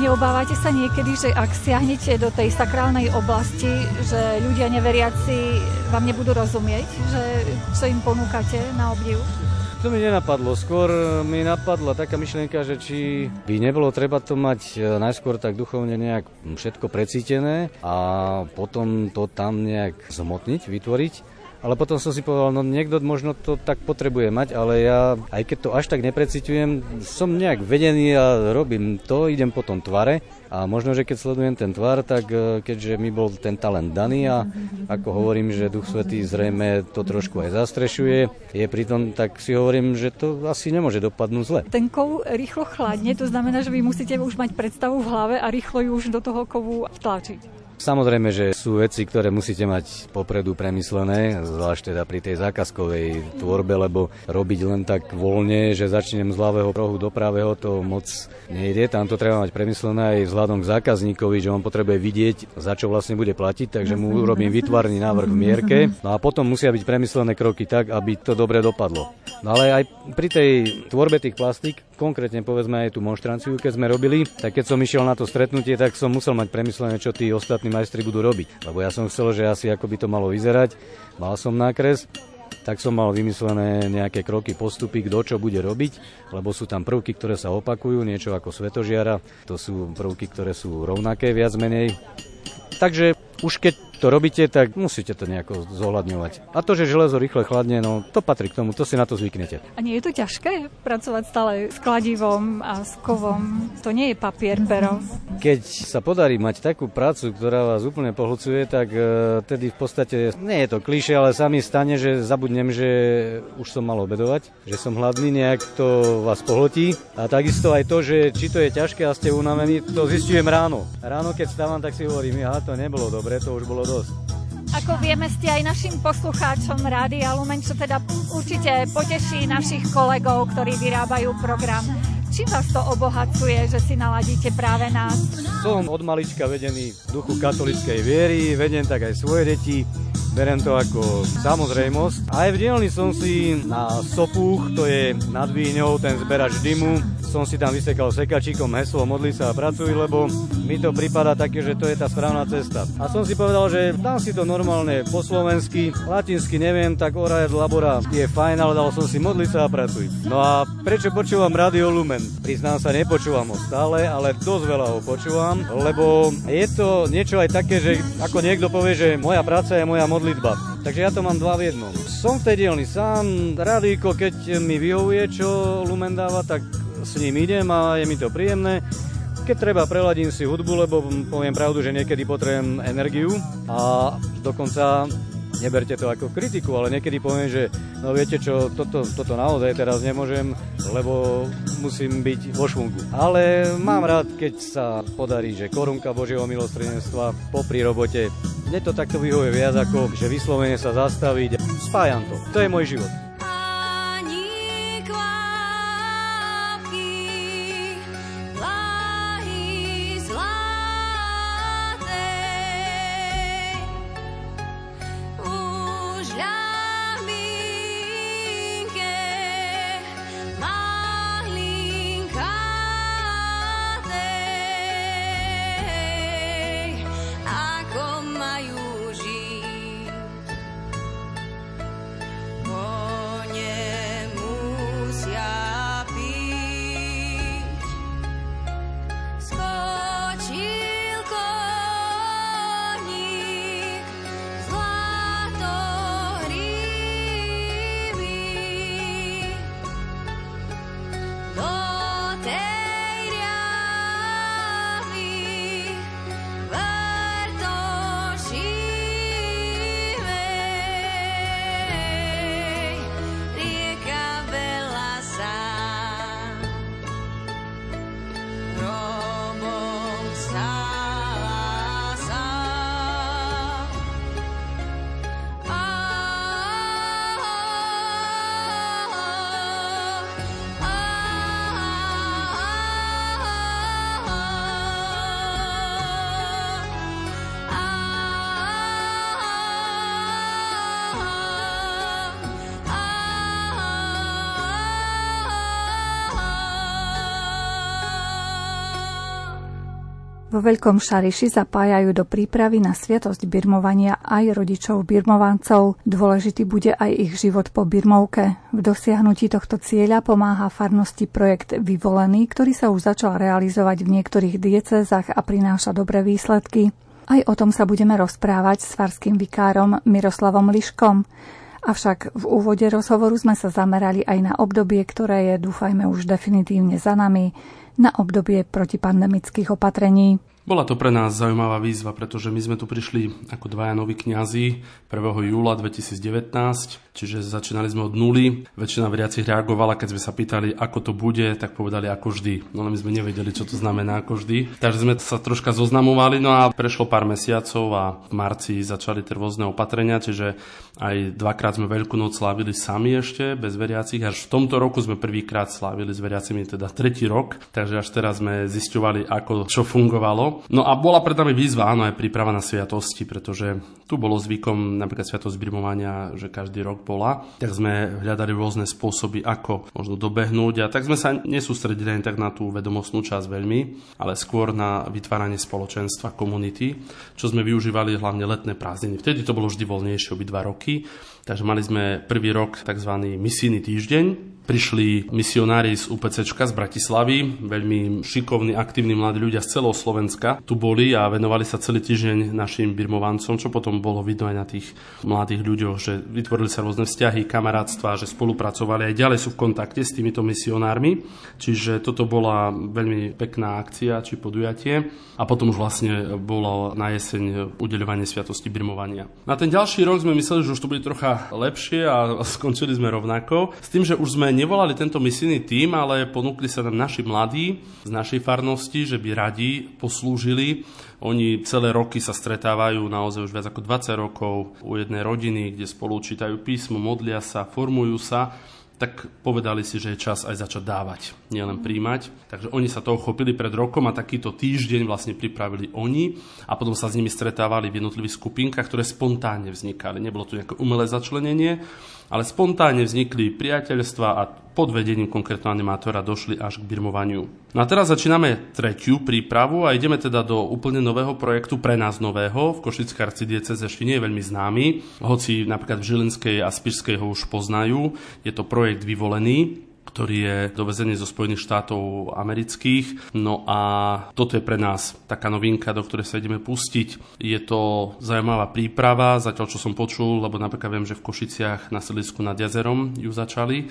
Neobávate sa niekedy, že ak siahnete do tej sakrálnej oblasti, že ľudia neveriaci vám nebudú rozumieť, že čo im ponúkate na obdiv? To mi nenapadlo. Skôr mi napadla taká myšlienka, že či by nebolo treba to mať e, najskôr tak duchovne nejak všetko precítené a potom to tam nejak zmotniť, vytvoriť ale potom som si povedal, no niekto možno to tak potrebuje mať, ale ja, aj keď to až tak neprecitujem, som nejak vedený a robím to, idem po tom tvare a možno, že keď sledujem ten tvar, tak e, keďže mi bol ten talent daný a ako hovorím, že Duch Svetý zrejme to trošku aj zastrešuje, je pritom, tak si hovorím, že to asi nemôže dopadnúť zle. Ten kov rýchlo chladne, to znamená, že vy musíte už mať predstavu v hlave a rýchlo ju už do toho kovu vtlačiť. Samozrejme, že sú veci, ktoré musíte mať popredu premyslené, zvlášť teda pri tej zákazkovej tvorbe, lebo robiť len tak voľne, že začnem z ľavého rohu do pravého, to moc nejde. Tam to treba mať premyslené aj vzhľadom k zákazníkovi, že on potrebuje vidieť, za čo vlastne bude platiť, takže mu urobím vytvarný návrh v mierke. No a potom musia byť premyslené kroky tak, aby to dobre dopadlo. No ale aj pri tej tvorbe tých plastík, konkrétne povedzme aj tú monštranciu, keď sme robili, tak keď som išiel na to stretnutie, tak som musel mať premyslené, čo tí ostatní majstri budú robiť. Lebo ja som chcel, že asi ako by to malo vyzerať. Mal som nákres, tak som mal vymyslené nejaké kroky, postupy, kto čo bude robiť, lebo sú tam prvky, ktoré sa opakujú, niečo ako svetožiara, to sú prvky, ktoré sú rovnaké viac menej. Takže už keď to robíte, tak musíte to nejako zohľadňovať. A to, že železo rýchle chladne, no to patrí k tomu, to si na to zvyknete. A nie je to ťažké pracovať stále s kladivom a s kovom? To nie je papier, pero. Keď sa podarí mať takú prácu, ktorá vás úplne pohľucuje, tak uh, tedy v podstate, nie je to kliše, ale sami stane, že zabudnem, že už som mal obedovať, že som hladný, nejak to vás pohltí. A takisto aj to, že či to je ťažké a ste unavení, to zistujem ráno. Ráno, keď stávam, tak si hovorím, ja to nebolo dobre, to už bolo dosť. Ako vieme, ste aj našim poslucháčom Rádia Lumen, čo teda určite poteší našich kolegov, ktorí vyrábajú program. Čím vás to obohacuje, že si naladíte práve nás? Som od malička vedený v duchu katolickej viery, vedem tak aj svoje deti, berem to ako samozrejmosť. Aj v dielni som si na Sopúch, to je nad Víňou, ten zberač dymu, som si tam vysekal sekačíkom heslo modli sa a pracuj, lebo mi to prípada také, že to je tá správna cesta. A som si povedal, že dám si to normálne po slovensky, latinsky neviem, tak ora et labora je fajn, ale dal som si modli sa a pracuj. No a prečo počúvam Radio Lumen? Priznám sa, nepočúvam ho stále, ale dosť veľa ho počúvam, lebo je to niečo aj také, že ako niekto povie, že moja práca je moja modlitba. Takže ja to mám dva v jednom. Som v tej dielni sám, radíko, keď mi vyhovuje, čo Lumen dáva, tak s ním idem a je mi to príjemné. Keď treba, preladím si hudbu, lebo poviem pravdu, že niekedy potrebujem energiu a dokonca neberte to ako kritiku, ale niekedy poviem, že no viete čo, toto, toto naozaj teraz nemôžem, lebo musím byť vo švungu. Ale mám rád, keď sa podarí, že korunka Božieho milostredenstva popri robote. Mne to takto vyhovuje viac ako, že vyslovene sa zastaviť. Spájam to. To je môj život. Veľkom Šariši zapájajú do prípravy na sviatosť birmovania aj rodičov birmovancov. Dôležitý bude aj ich život po birmovke. V dosiahnutí tohto cieľa pomáha farnosti projekt Vyvolený, ktorý sa už začal realizovať v niektorých diecezach a prináša dobré výsledky. Aj o tom sa budeme rozprávať s farským vikárom Miroslavom Liškom. Avšak v úvode rozhovoru sme sa zamerali aj na obdobie, ktoré je, dúfajme, už definitívne za nami, na obdobie protipandemických opatrení. Bola to pre nás zaujímavá výzva, pretože my sme tu prišli ako dvaja noví kňazi 1. júla 2019, čiže začínali sme od nuly. Väčšina veriacich reagovala, keď sme sa pýtali, ako to bude, tak povedali ako vždy. No my sme nevedeli, čo to znamená ako vždy. Takže sme sa troška zoznamovali, no a prešlo pár mesiacov a v marci začali tie rôzne opatrenia, čiže aj dvakrát sme Veľkú noc slávili sami ešte, bez veriacich. Až v tomto roku sme prvýkrát slávili s veriacimi, teda tretí rok, takže až teraz sme zisťovali, ako čo fungovalo. No a bola pred nami výzva, áno, aj príprava na sviatosti, pretože tu bolo zvykom napríklad sviatosť birmovania, že každý rok bola. Tak sme hľadali rôzne spôsoby, ako možno dobehnúť a tak sme sa nesústredili len tak na tú vedomostnú časť veľmi, ale skôr na vytváranie spoločenstva, komunity, čo sme využívali hlavne letné prázdniny. Vtedy to bolo vždy voľnejšie, dva roky, takže mali sme prvý rok tzv. misijný týždeň, prišli misionári z UPC z Bratislavy, veľmi šikovní, aktívni mladí ľudia z celého Slovenska. Tu boli a venovali sa celý týždeň našim birmovancom, čo potom bolo vidno aj na tých mladých ľuďoch, že vytvorili sa rôzne vzťahy, kamarátstva, že spolupracovali aj ďalej sú v kontakte s týmito misionármi. Čiže toto bola veľmi pekná akcia či podujatie. A potom už vlastne bolo na jeseň udeľovanie sviatosti birmovania. Na ten ďalší rok sme mysleli, že už to bude trocha lepšie a skončili sme rovnako. S tým, že už sme nevolali tento misijný tím, ale ponúkli sa nám naši mladí z našej farnosti, že by radi poslúžili. Oni celé roky sa stretávajú naozaj už viac ako 20 rokov u jednej rodiny, kde spolu čítajú písmo, modlia sa, formujú sa tak povedali si, že je čas aj začať dávať, nielen príjmať. Takže oni sa toho chopili pred rokom a takýto týždeň vlastne pripravili oni a potom sa s nimi stretávali v jednotlivých skupinkách, ktoré spontánne vznikali. Nebolo to nejaké umelé začlenenie, ale spontánne vznikli priateľstva a pod vedením konkrétneho animátora došli až k birmovaniu. No a teraz začíname tretiu prípravu a ideme teda do úplne nového projektu, pre nás nového. V Košickej arcidieceze ešte nie je veľmi známy, hoci napríklad v Žilinskej a Spišskej ho už poznajú. Je to projekt Vyvolený, ktorý je dovezený zo Spojených štátov amerických. No a toto je pre nás taká novinka, do ktorej sa ideme pustiť. Je to zaujímavá príprava, zatiaľ čo som počul, lebo napríklad viem, že v Košiciach na sedlisku nad jazerom ju začali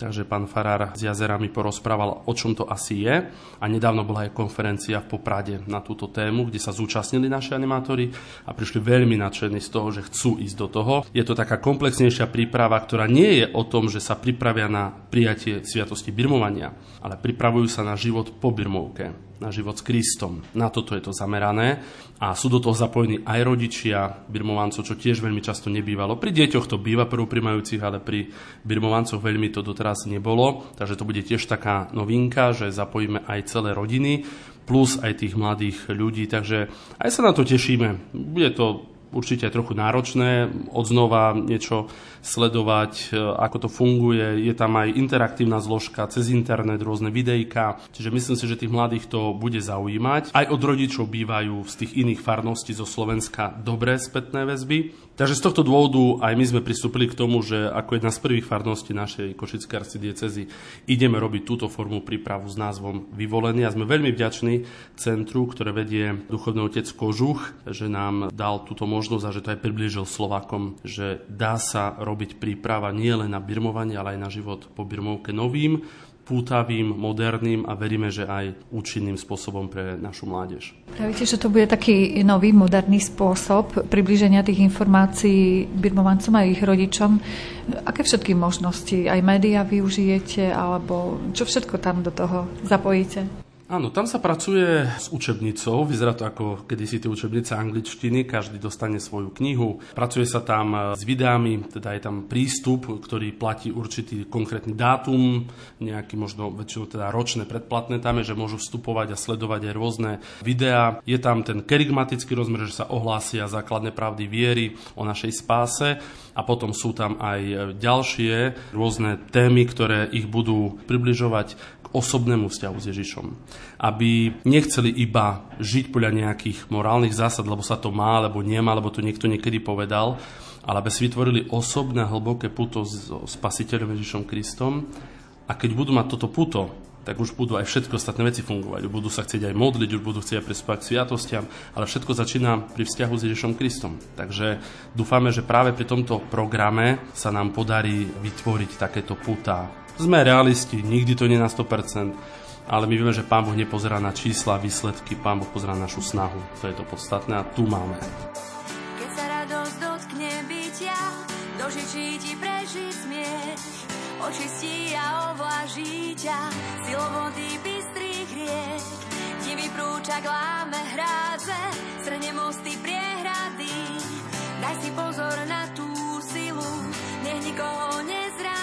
takže pán Farár z jazera mi porozprával, o čom to asi je. A nedávno bola aj konferencia v Poprade na túto tému, kde sa zúčastnili naši animátori a prišli veľmi nadšení z toho, že chcú ísť do toho. Je to taká komplexnejšia príprava, ktorá nie je o tom, že sa pripravia na prijatie sviatosti birmovania, ale pripravujú sa na život po birmovke na život s Kristom. Na toto je to zamerané a sú do toho zapojení aj rodičia birmovancov, čo tiež veľmi často nebývalo. Pri deťoch to býva prvoprimajúcich, ale pri birmovancoch veľmi to doteraz nebolo, takže to bude tiež taká novinka, že zapojíme aj celé rodiny plus aj tých mladých ľudí, takže aj sa na to tešíme. Bude to určite aj trochu náročné odznova niečo sledovať, e, ako to funguje. Je tam aj interaktívna zložka cez internet, rôzne videjka, čiže myslím si, že tých mladých to bude zaujímať. Aj od rodičov bývajú z tých iných farností zo Slovenska dobré spätné väzby. Takže z tohto dôvodu aj my sme pristúpili k tomu, že ako jedna z prvých farností našej Košickej arcidiecezy ideme robiť túto formu prípravu s názvom Vyvolenie a sme veľmi vďační centru, ktoré vedie duchovný otec Kožuch, že nám dal túto možnosť a že to aj priblížil Slovakom, že dá sa robiť príprava nie len na birmovanie, ale aj na život po birmovke novým, pútavým, moderným a veríme, že aj účinným spôsobom pre našu mládež. Pravíte, že to bude taký nový, moderný spôsob približenia tých informácií birmovancom a ich rodičom. Aké všetky možnosti, aj médiá využijete, alebo čo všetko tam do toho zapojíte? Áno, tam sa pracuje s učebnicou, vyzerá to ako kedysi tie učebnice angličtiny, každý dostane svoju knihu. Pracuje sa tam s videami, teda je tam prístup, ktorý platí určitý konkrétny dátum, nejaký možno väčšinou teda ročné predplatné tam je, že môžu vstupovať a sledovať aj rôzne videá. Je tam ten kerigmatický rozmer, že sa ohlásia základné pravdy viery o našej spáse a potom sú tam aj ďalšie rôzne témy, ktoré ich budú približovať osobnému vzťahu s Ježišom. Aby nechceli iba žiť podľa nejakých morálnych zásad, lebo sa to má, alebo nemá, lebo to niekto niekedy povedal, ale aby si vytvorili osobné hlboké puto s spasiteľom Ježišom Kristom a keď budú mať toto puto, tak už budú aj všetky ostatné veci fungovať. Budú sa chcieť aj modliť, už budú chcieť aj prispať k sviatostiam, ale všetko začína pri vzťahu s Ježišom Kristom. Takže dúfame, že práve pri tomto programe sa nám podarí vytvoriť takéto puta sme realisti, nikdy to nie na 100%, ale my vieme, že Pán Boh nepozerá na čísla, výsledky, Pán Boh pozerá na našu snahu. To je to podstatné a tu máme. Keď sa radosť dotkne bytia, dožičí ti prežiť smieť, očistí a ovlaží ťa, silou bystrých riek. Ti vyprúča kláme hrádze, srne mosty priehrady, daj si pozor na tú silu, nech nikoho nezraní.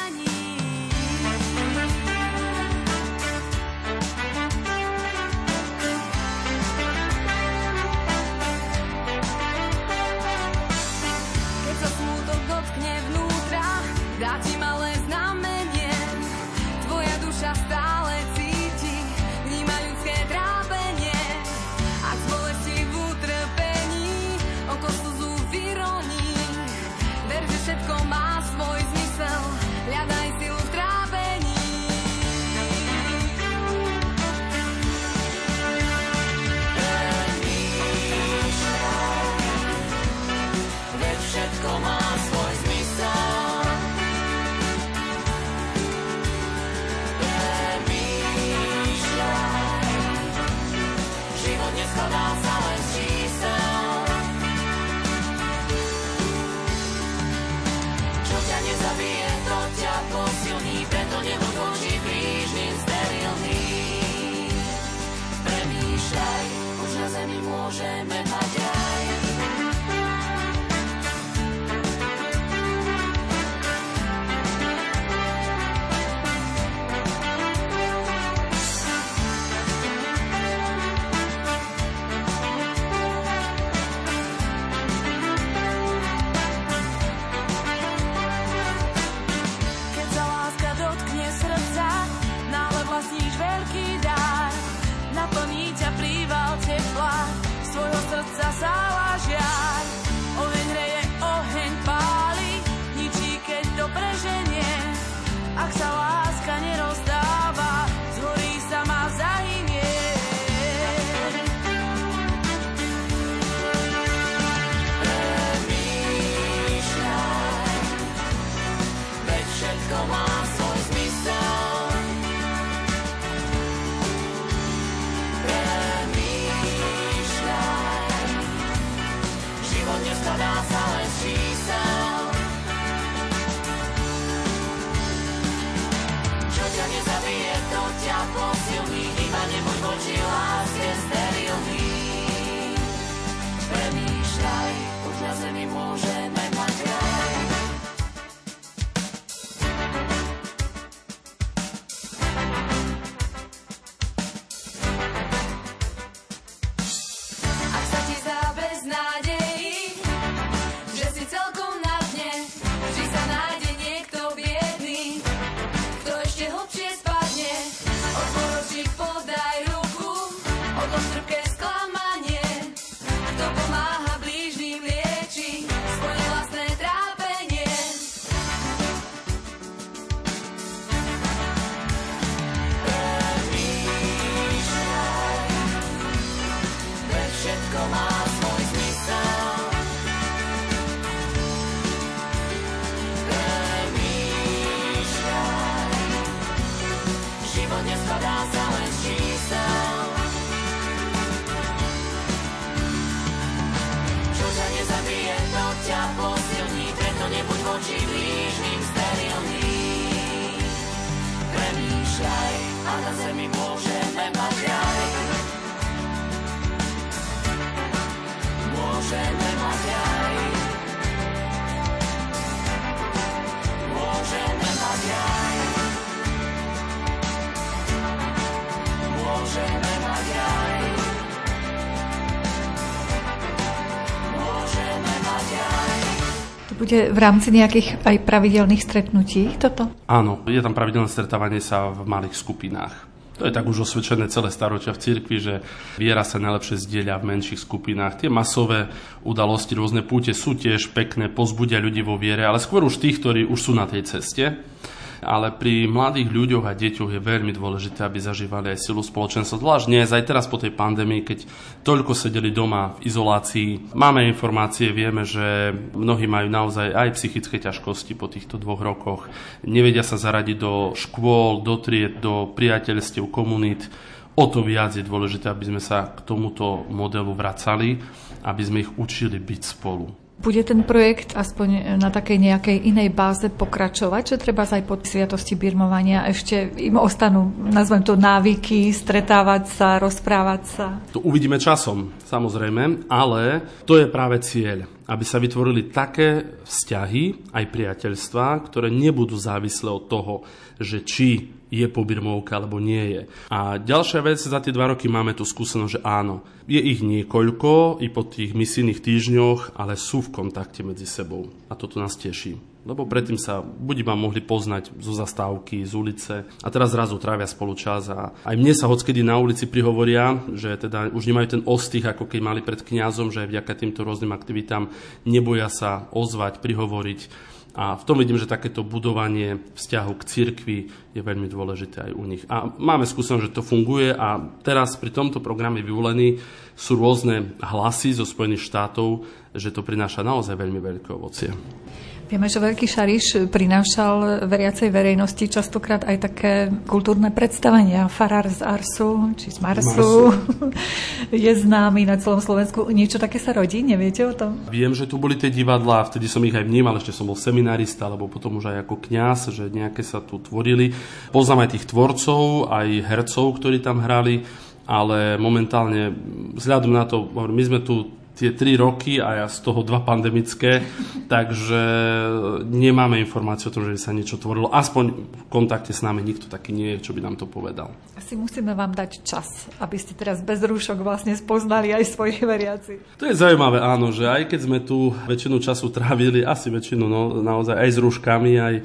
Bude v rámci nejakých aj pravidelných stretnutí toto? Áno, je tam pravidelné stretávanie sa v malých skupinách. To je tak už osvedčené celé staročia v cirkvi, že viera sa najlepšie zdieľa v menších skupinách. Tie masové udalosti, rôzne púte sú tiež pekné, pozbudia ľudí vo viere, ale skôr už tých, ktorí už sú na tej ceste ale pri mladých ľuďoch a deťoch je veľmi dôležité, aby zažívali aj silu spoločenstva. Zvlášť dnes, aj teraz po tej pandémii, keď toľko sedeli doma v izolácii. Máme informácie, vieme, že mnohí majú naozaj aj psychické ťažkosti po týchto dvoch rokoch. Nevedia sa zaradiť do škôl, do tried, do priateľstiev, komunít. O to viac je dôležité, aby sme sa k tomuto modelu vracali, aby sme ich učili byť spolu. Bude ten projekt aspoň na takej nejakej inej báze pokračovať, že treba aj po sviatosti birmovania ešte im ostanú, nazvem to návyky, stretávať sa, rozprávať sa? To uvidíme časom, samozrejme, ale to je práve cieľ aby sa vytvorili také vzťahy, aj priateľstva, ktoré nebudú závislé od toho, že či je pobirmovka alebo nie je. A ďalšia vec, za tie dva roky máme tu skúsenosť, že áno, je ich niekoľko i po tých misijných týždňoch, ale sú v kontakte medzi sebou. A toto nás teší. Lebo predtým sa buď iba mohli poznať zo zastávky, z ulice a teraz zrazu trávia spolu čas a aj mne sa hockedy na ulici prihovoria, že teda už nemajú ten ostých, ako keď mali pred kňazom, že vďaka týmto rôznym aktivitám neboja sa ozvať, prihovoriť. A v tom vidím, že takéto budovanie vzťahu k cirkvi je veľmi dôležité aj u nich. A máme skúsenosť, že to funguje a teraz pri tomto programe vyvolený sú rôzne hlasy zo Spojených štátov, že to prináša naozaj veľmi veľké ovocie. Vieme, že Veľký Šariš prinášal veriacej verejnosti častokrát aj také kultúrne predstavenia. Farár z Arsu, či z Marsu, Marsu. je známy na celom Slovensku. Niečo také sa rodí, neviete o tom? Viem, že tu boli tie divadlá, vtedy som ich aj vnímal, ešte som bol seminarista, alebo potom už aj ako kňaz, že nejaké sa tu tvorili. Poznám aj tých tvorcov, aj hercov, ktorí tam hrali ale momentálne vzhľadom na to, my sme tu tie tri roky a ja z toho dva pandemické, takže nemáme informáciu o tom, že by sa niečo tvorilo. Aspoň v kontakte s nami nikto taký nie je, čo by nám to povedal. Asi musíme vám dať čas, aby ste teraz bez rúšok vlastne spoznali aj svojich veriaci. To je zaujímavé, áno, že aj keď sme tu väčšinu času trávili, asi väčšinu no, naozaj aj s rúškami, aj,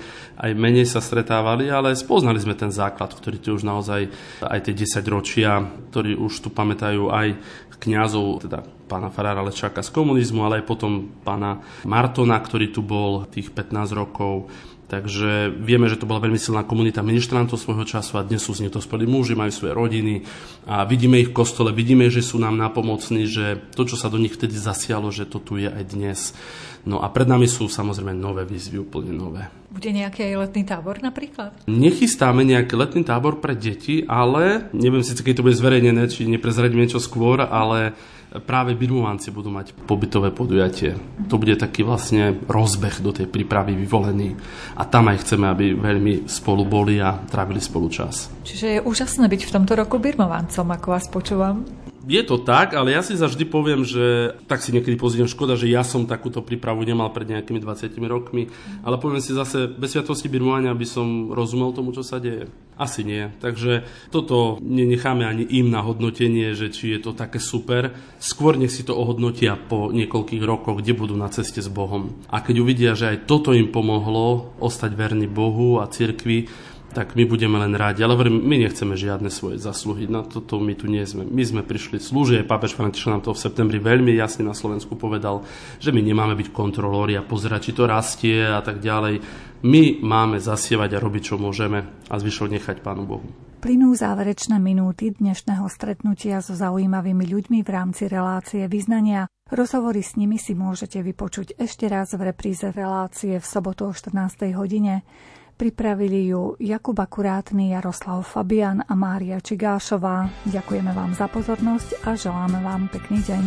aj menej sa stretávali, ale spoznali sme ten základ, ktorý tu už naozaj aj tie 10 ročia, ktorí už tu pamätajú aj kňazov, teda pána Farára Lečáka z komunizmu, ale aj potom pána Martona, ktorý tu bol tých 15 rokov. Takže vieme, že to bola veľmi silná komunita ministrantov svojho času a dnes sú z nich dospelí muži, majú svoje rodiny a vidíme ich v kostole, vidíme, že sú nám napomocní, že to, čo sa do nich vtedy zasialo, že to tu je aj dnes. No a pred nami sú samozrejme nové výzvy, úplne nové. Bude nejaký aj letný tábor napríklad? Nechystáme nejaký letný tábor pre deti, ale neviem síce, keď to bude zverejnené, či neprezradím niečo skôr, ale práve birmovanci budú mať pobytové podujatie. To bude taký vlastne rozbeh do tej prípravy vyvolený. A tam aj chceme, aby veľmi spolu boli a trávili spolu čas. Čiže je úžasné byť v tomto roku birmovancom, ako vás počúvam. Je to tak, ale ja si za vždy poviem, že tak si niekedy pozriem, škoda, že ja som takúto prípravu nemal pred nejakými 20 rokmi, ale poviem si zase, bez sviatosti birmovania by som rozumel tomu, čo sa deje. Asi nie. Takže toto nenecháme ani im na hodnotenie, že či je to také super. Skôr nech si to ohodnotia po niekoľkých rokoch, kde budú na ceste s Bohom. A keď uvidia, že aj toto im pomohlo ostať verný Bohu a cirkvi, tak my budeme len rádi. Ale hovorím, my nechceme žiadne svoje zasluhy. Na toto my tu nie sme. My sme prišli slúžiť. Pápež František nám to v septembri veľmi jasne na Slovensku povedal, že my nemáme byť kontrolóri a pozerať, či to rastie a tak ďalej. My máme zasievať a robiť, čo môžeme a zvyšok nechať Pánu Bohu. Plynú záverečné minúty dnešného stretnutia so zaujímavými ľuďmi v rámci relácie vyznania. Rozhovory s nimi si môžete vypočuť ešte raz v repríze relácie v sobotu o 14. hodine. Pripravili ju Jakub Akurátny, Jaroslav Fabian a Mária Čigášová. Ďakujeme vám za pozornosť a želáme vám pekný deň.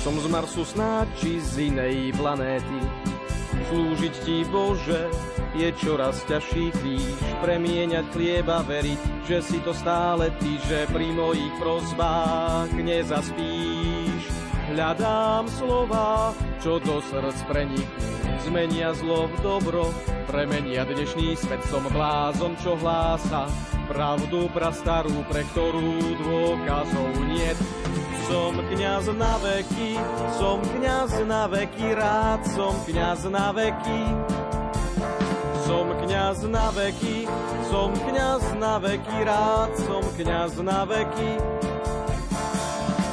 Som z Marsu snáď či z inej planéty. Slúžiť ti Bože je čoraz ťažší kríž. Premieňať chlieba, veriť, že si to stále ty, že pri mojich prozbách nezaspíš. Hľadám slova, čo do srdc preniknú, zmenia zlo v dobro, premenia dnešný svet. Som blázon, čo hlása pravdu prastarú, pre ktorú dôkazov niet. Som kňaz na veky, som kňaz na veky, rád som kňaz na veky. Som kňaz na veky, som kňaz na veky, rád som kňaz na veky.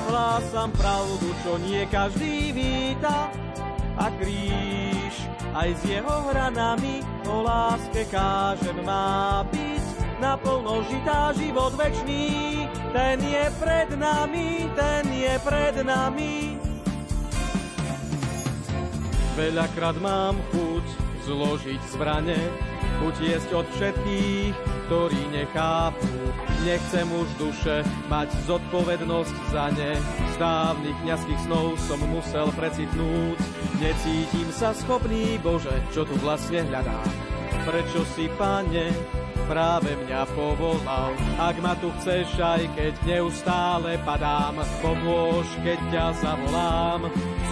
Hlásam pravdu, čo nie každý víta, a kríž aj s jeho hranami o láske kážem má byť naplno žitá život večný. Ten je pred nami, ten je pred nami. Veľakrát mám chuť zložiť zbrane, chuť od všetkých, ktorí nechápu. Nechcem už duše mať zodpovednosť za ne. Z dávnych kniazských snov som musel precitnúť. Necítim sa schopný, Bože, čo tu vlastne hľadám. Prečo si, Pane, práve mňa povolal. Ak ma tu chceš, aj keď neustále padám, pomôž, keď ťa zavolám.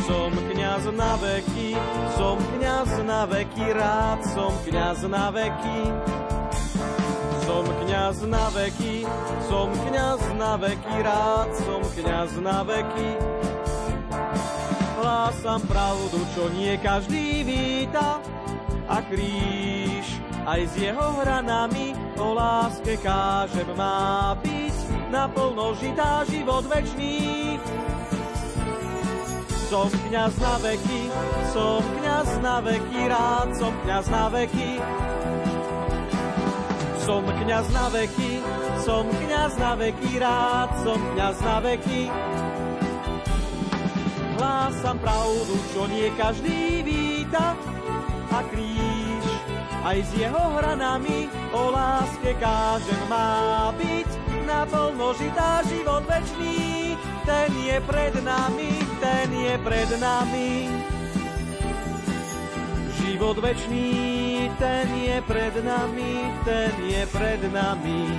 Som kňaz na veky, som kňaz na veky, rád som kňaz na veky. Som kňaz na veky, som kňaz na veky, rád som kňaz na veky. Hlásam pravdu, čo nie každý víta, a kríž aj s jeho hranami o láske kážem má byť naplno žitá život večný. Som kňaz na veky, som kňaz na veky, rád som kňaz na veky. Som kňaz na veky, som kňaz na veky, rád som kňaz na veky. Hlásam pravdu, čo nie každý víta, a kríž. Aj s jeho hranami o láske kážem má byť naplno žitá život večný. Ten je pred nami, ten je pred nami. Život večný, ten je pred nami, ten je pred nami.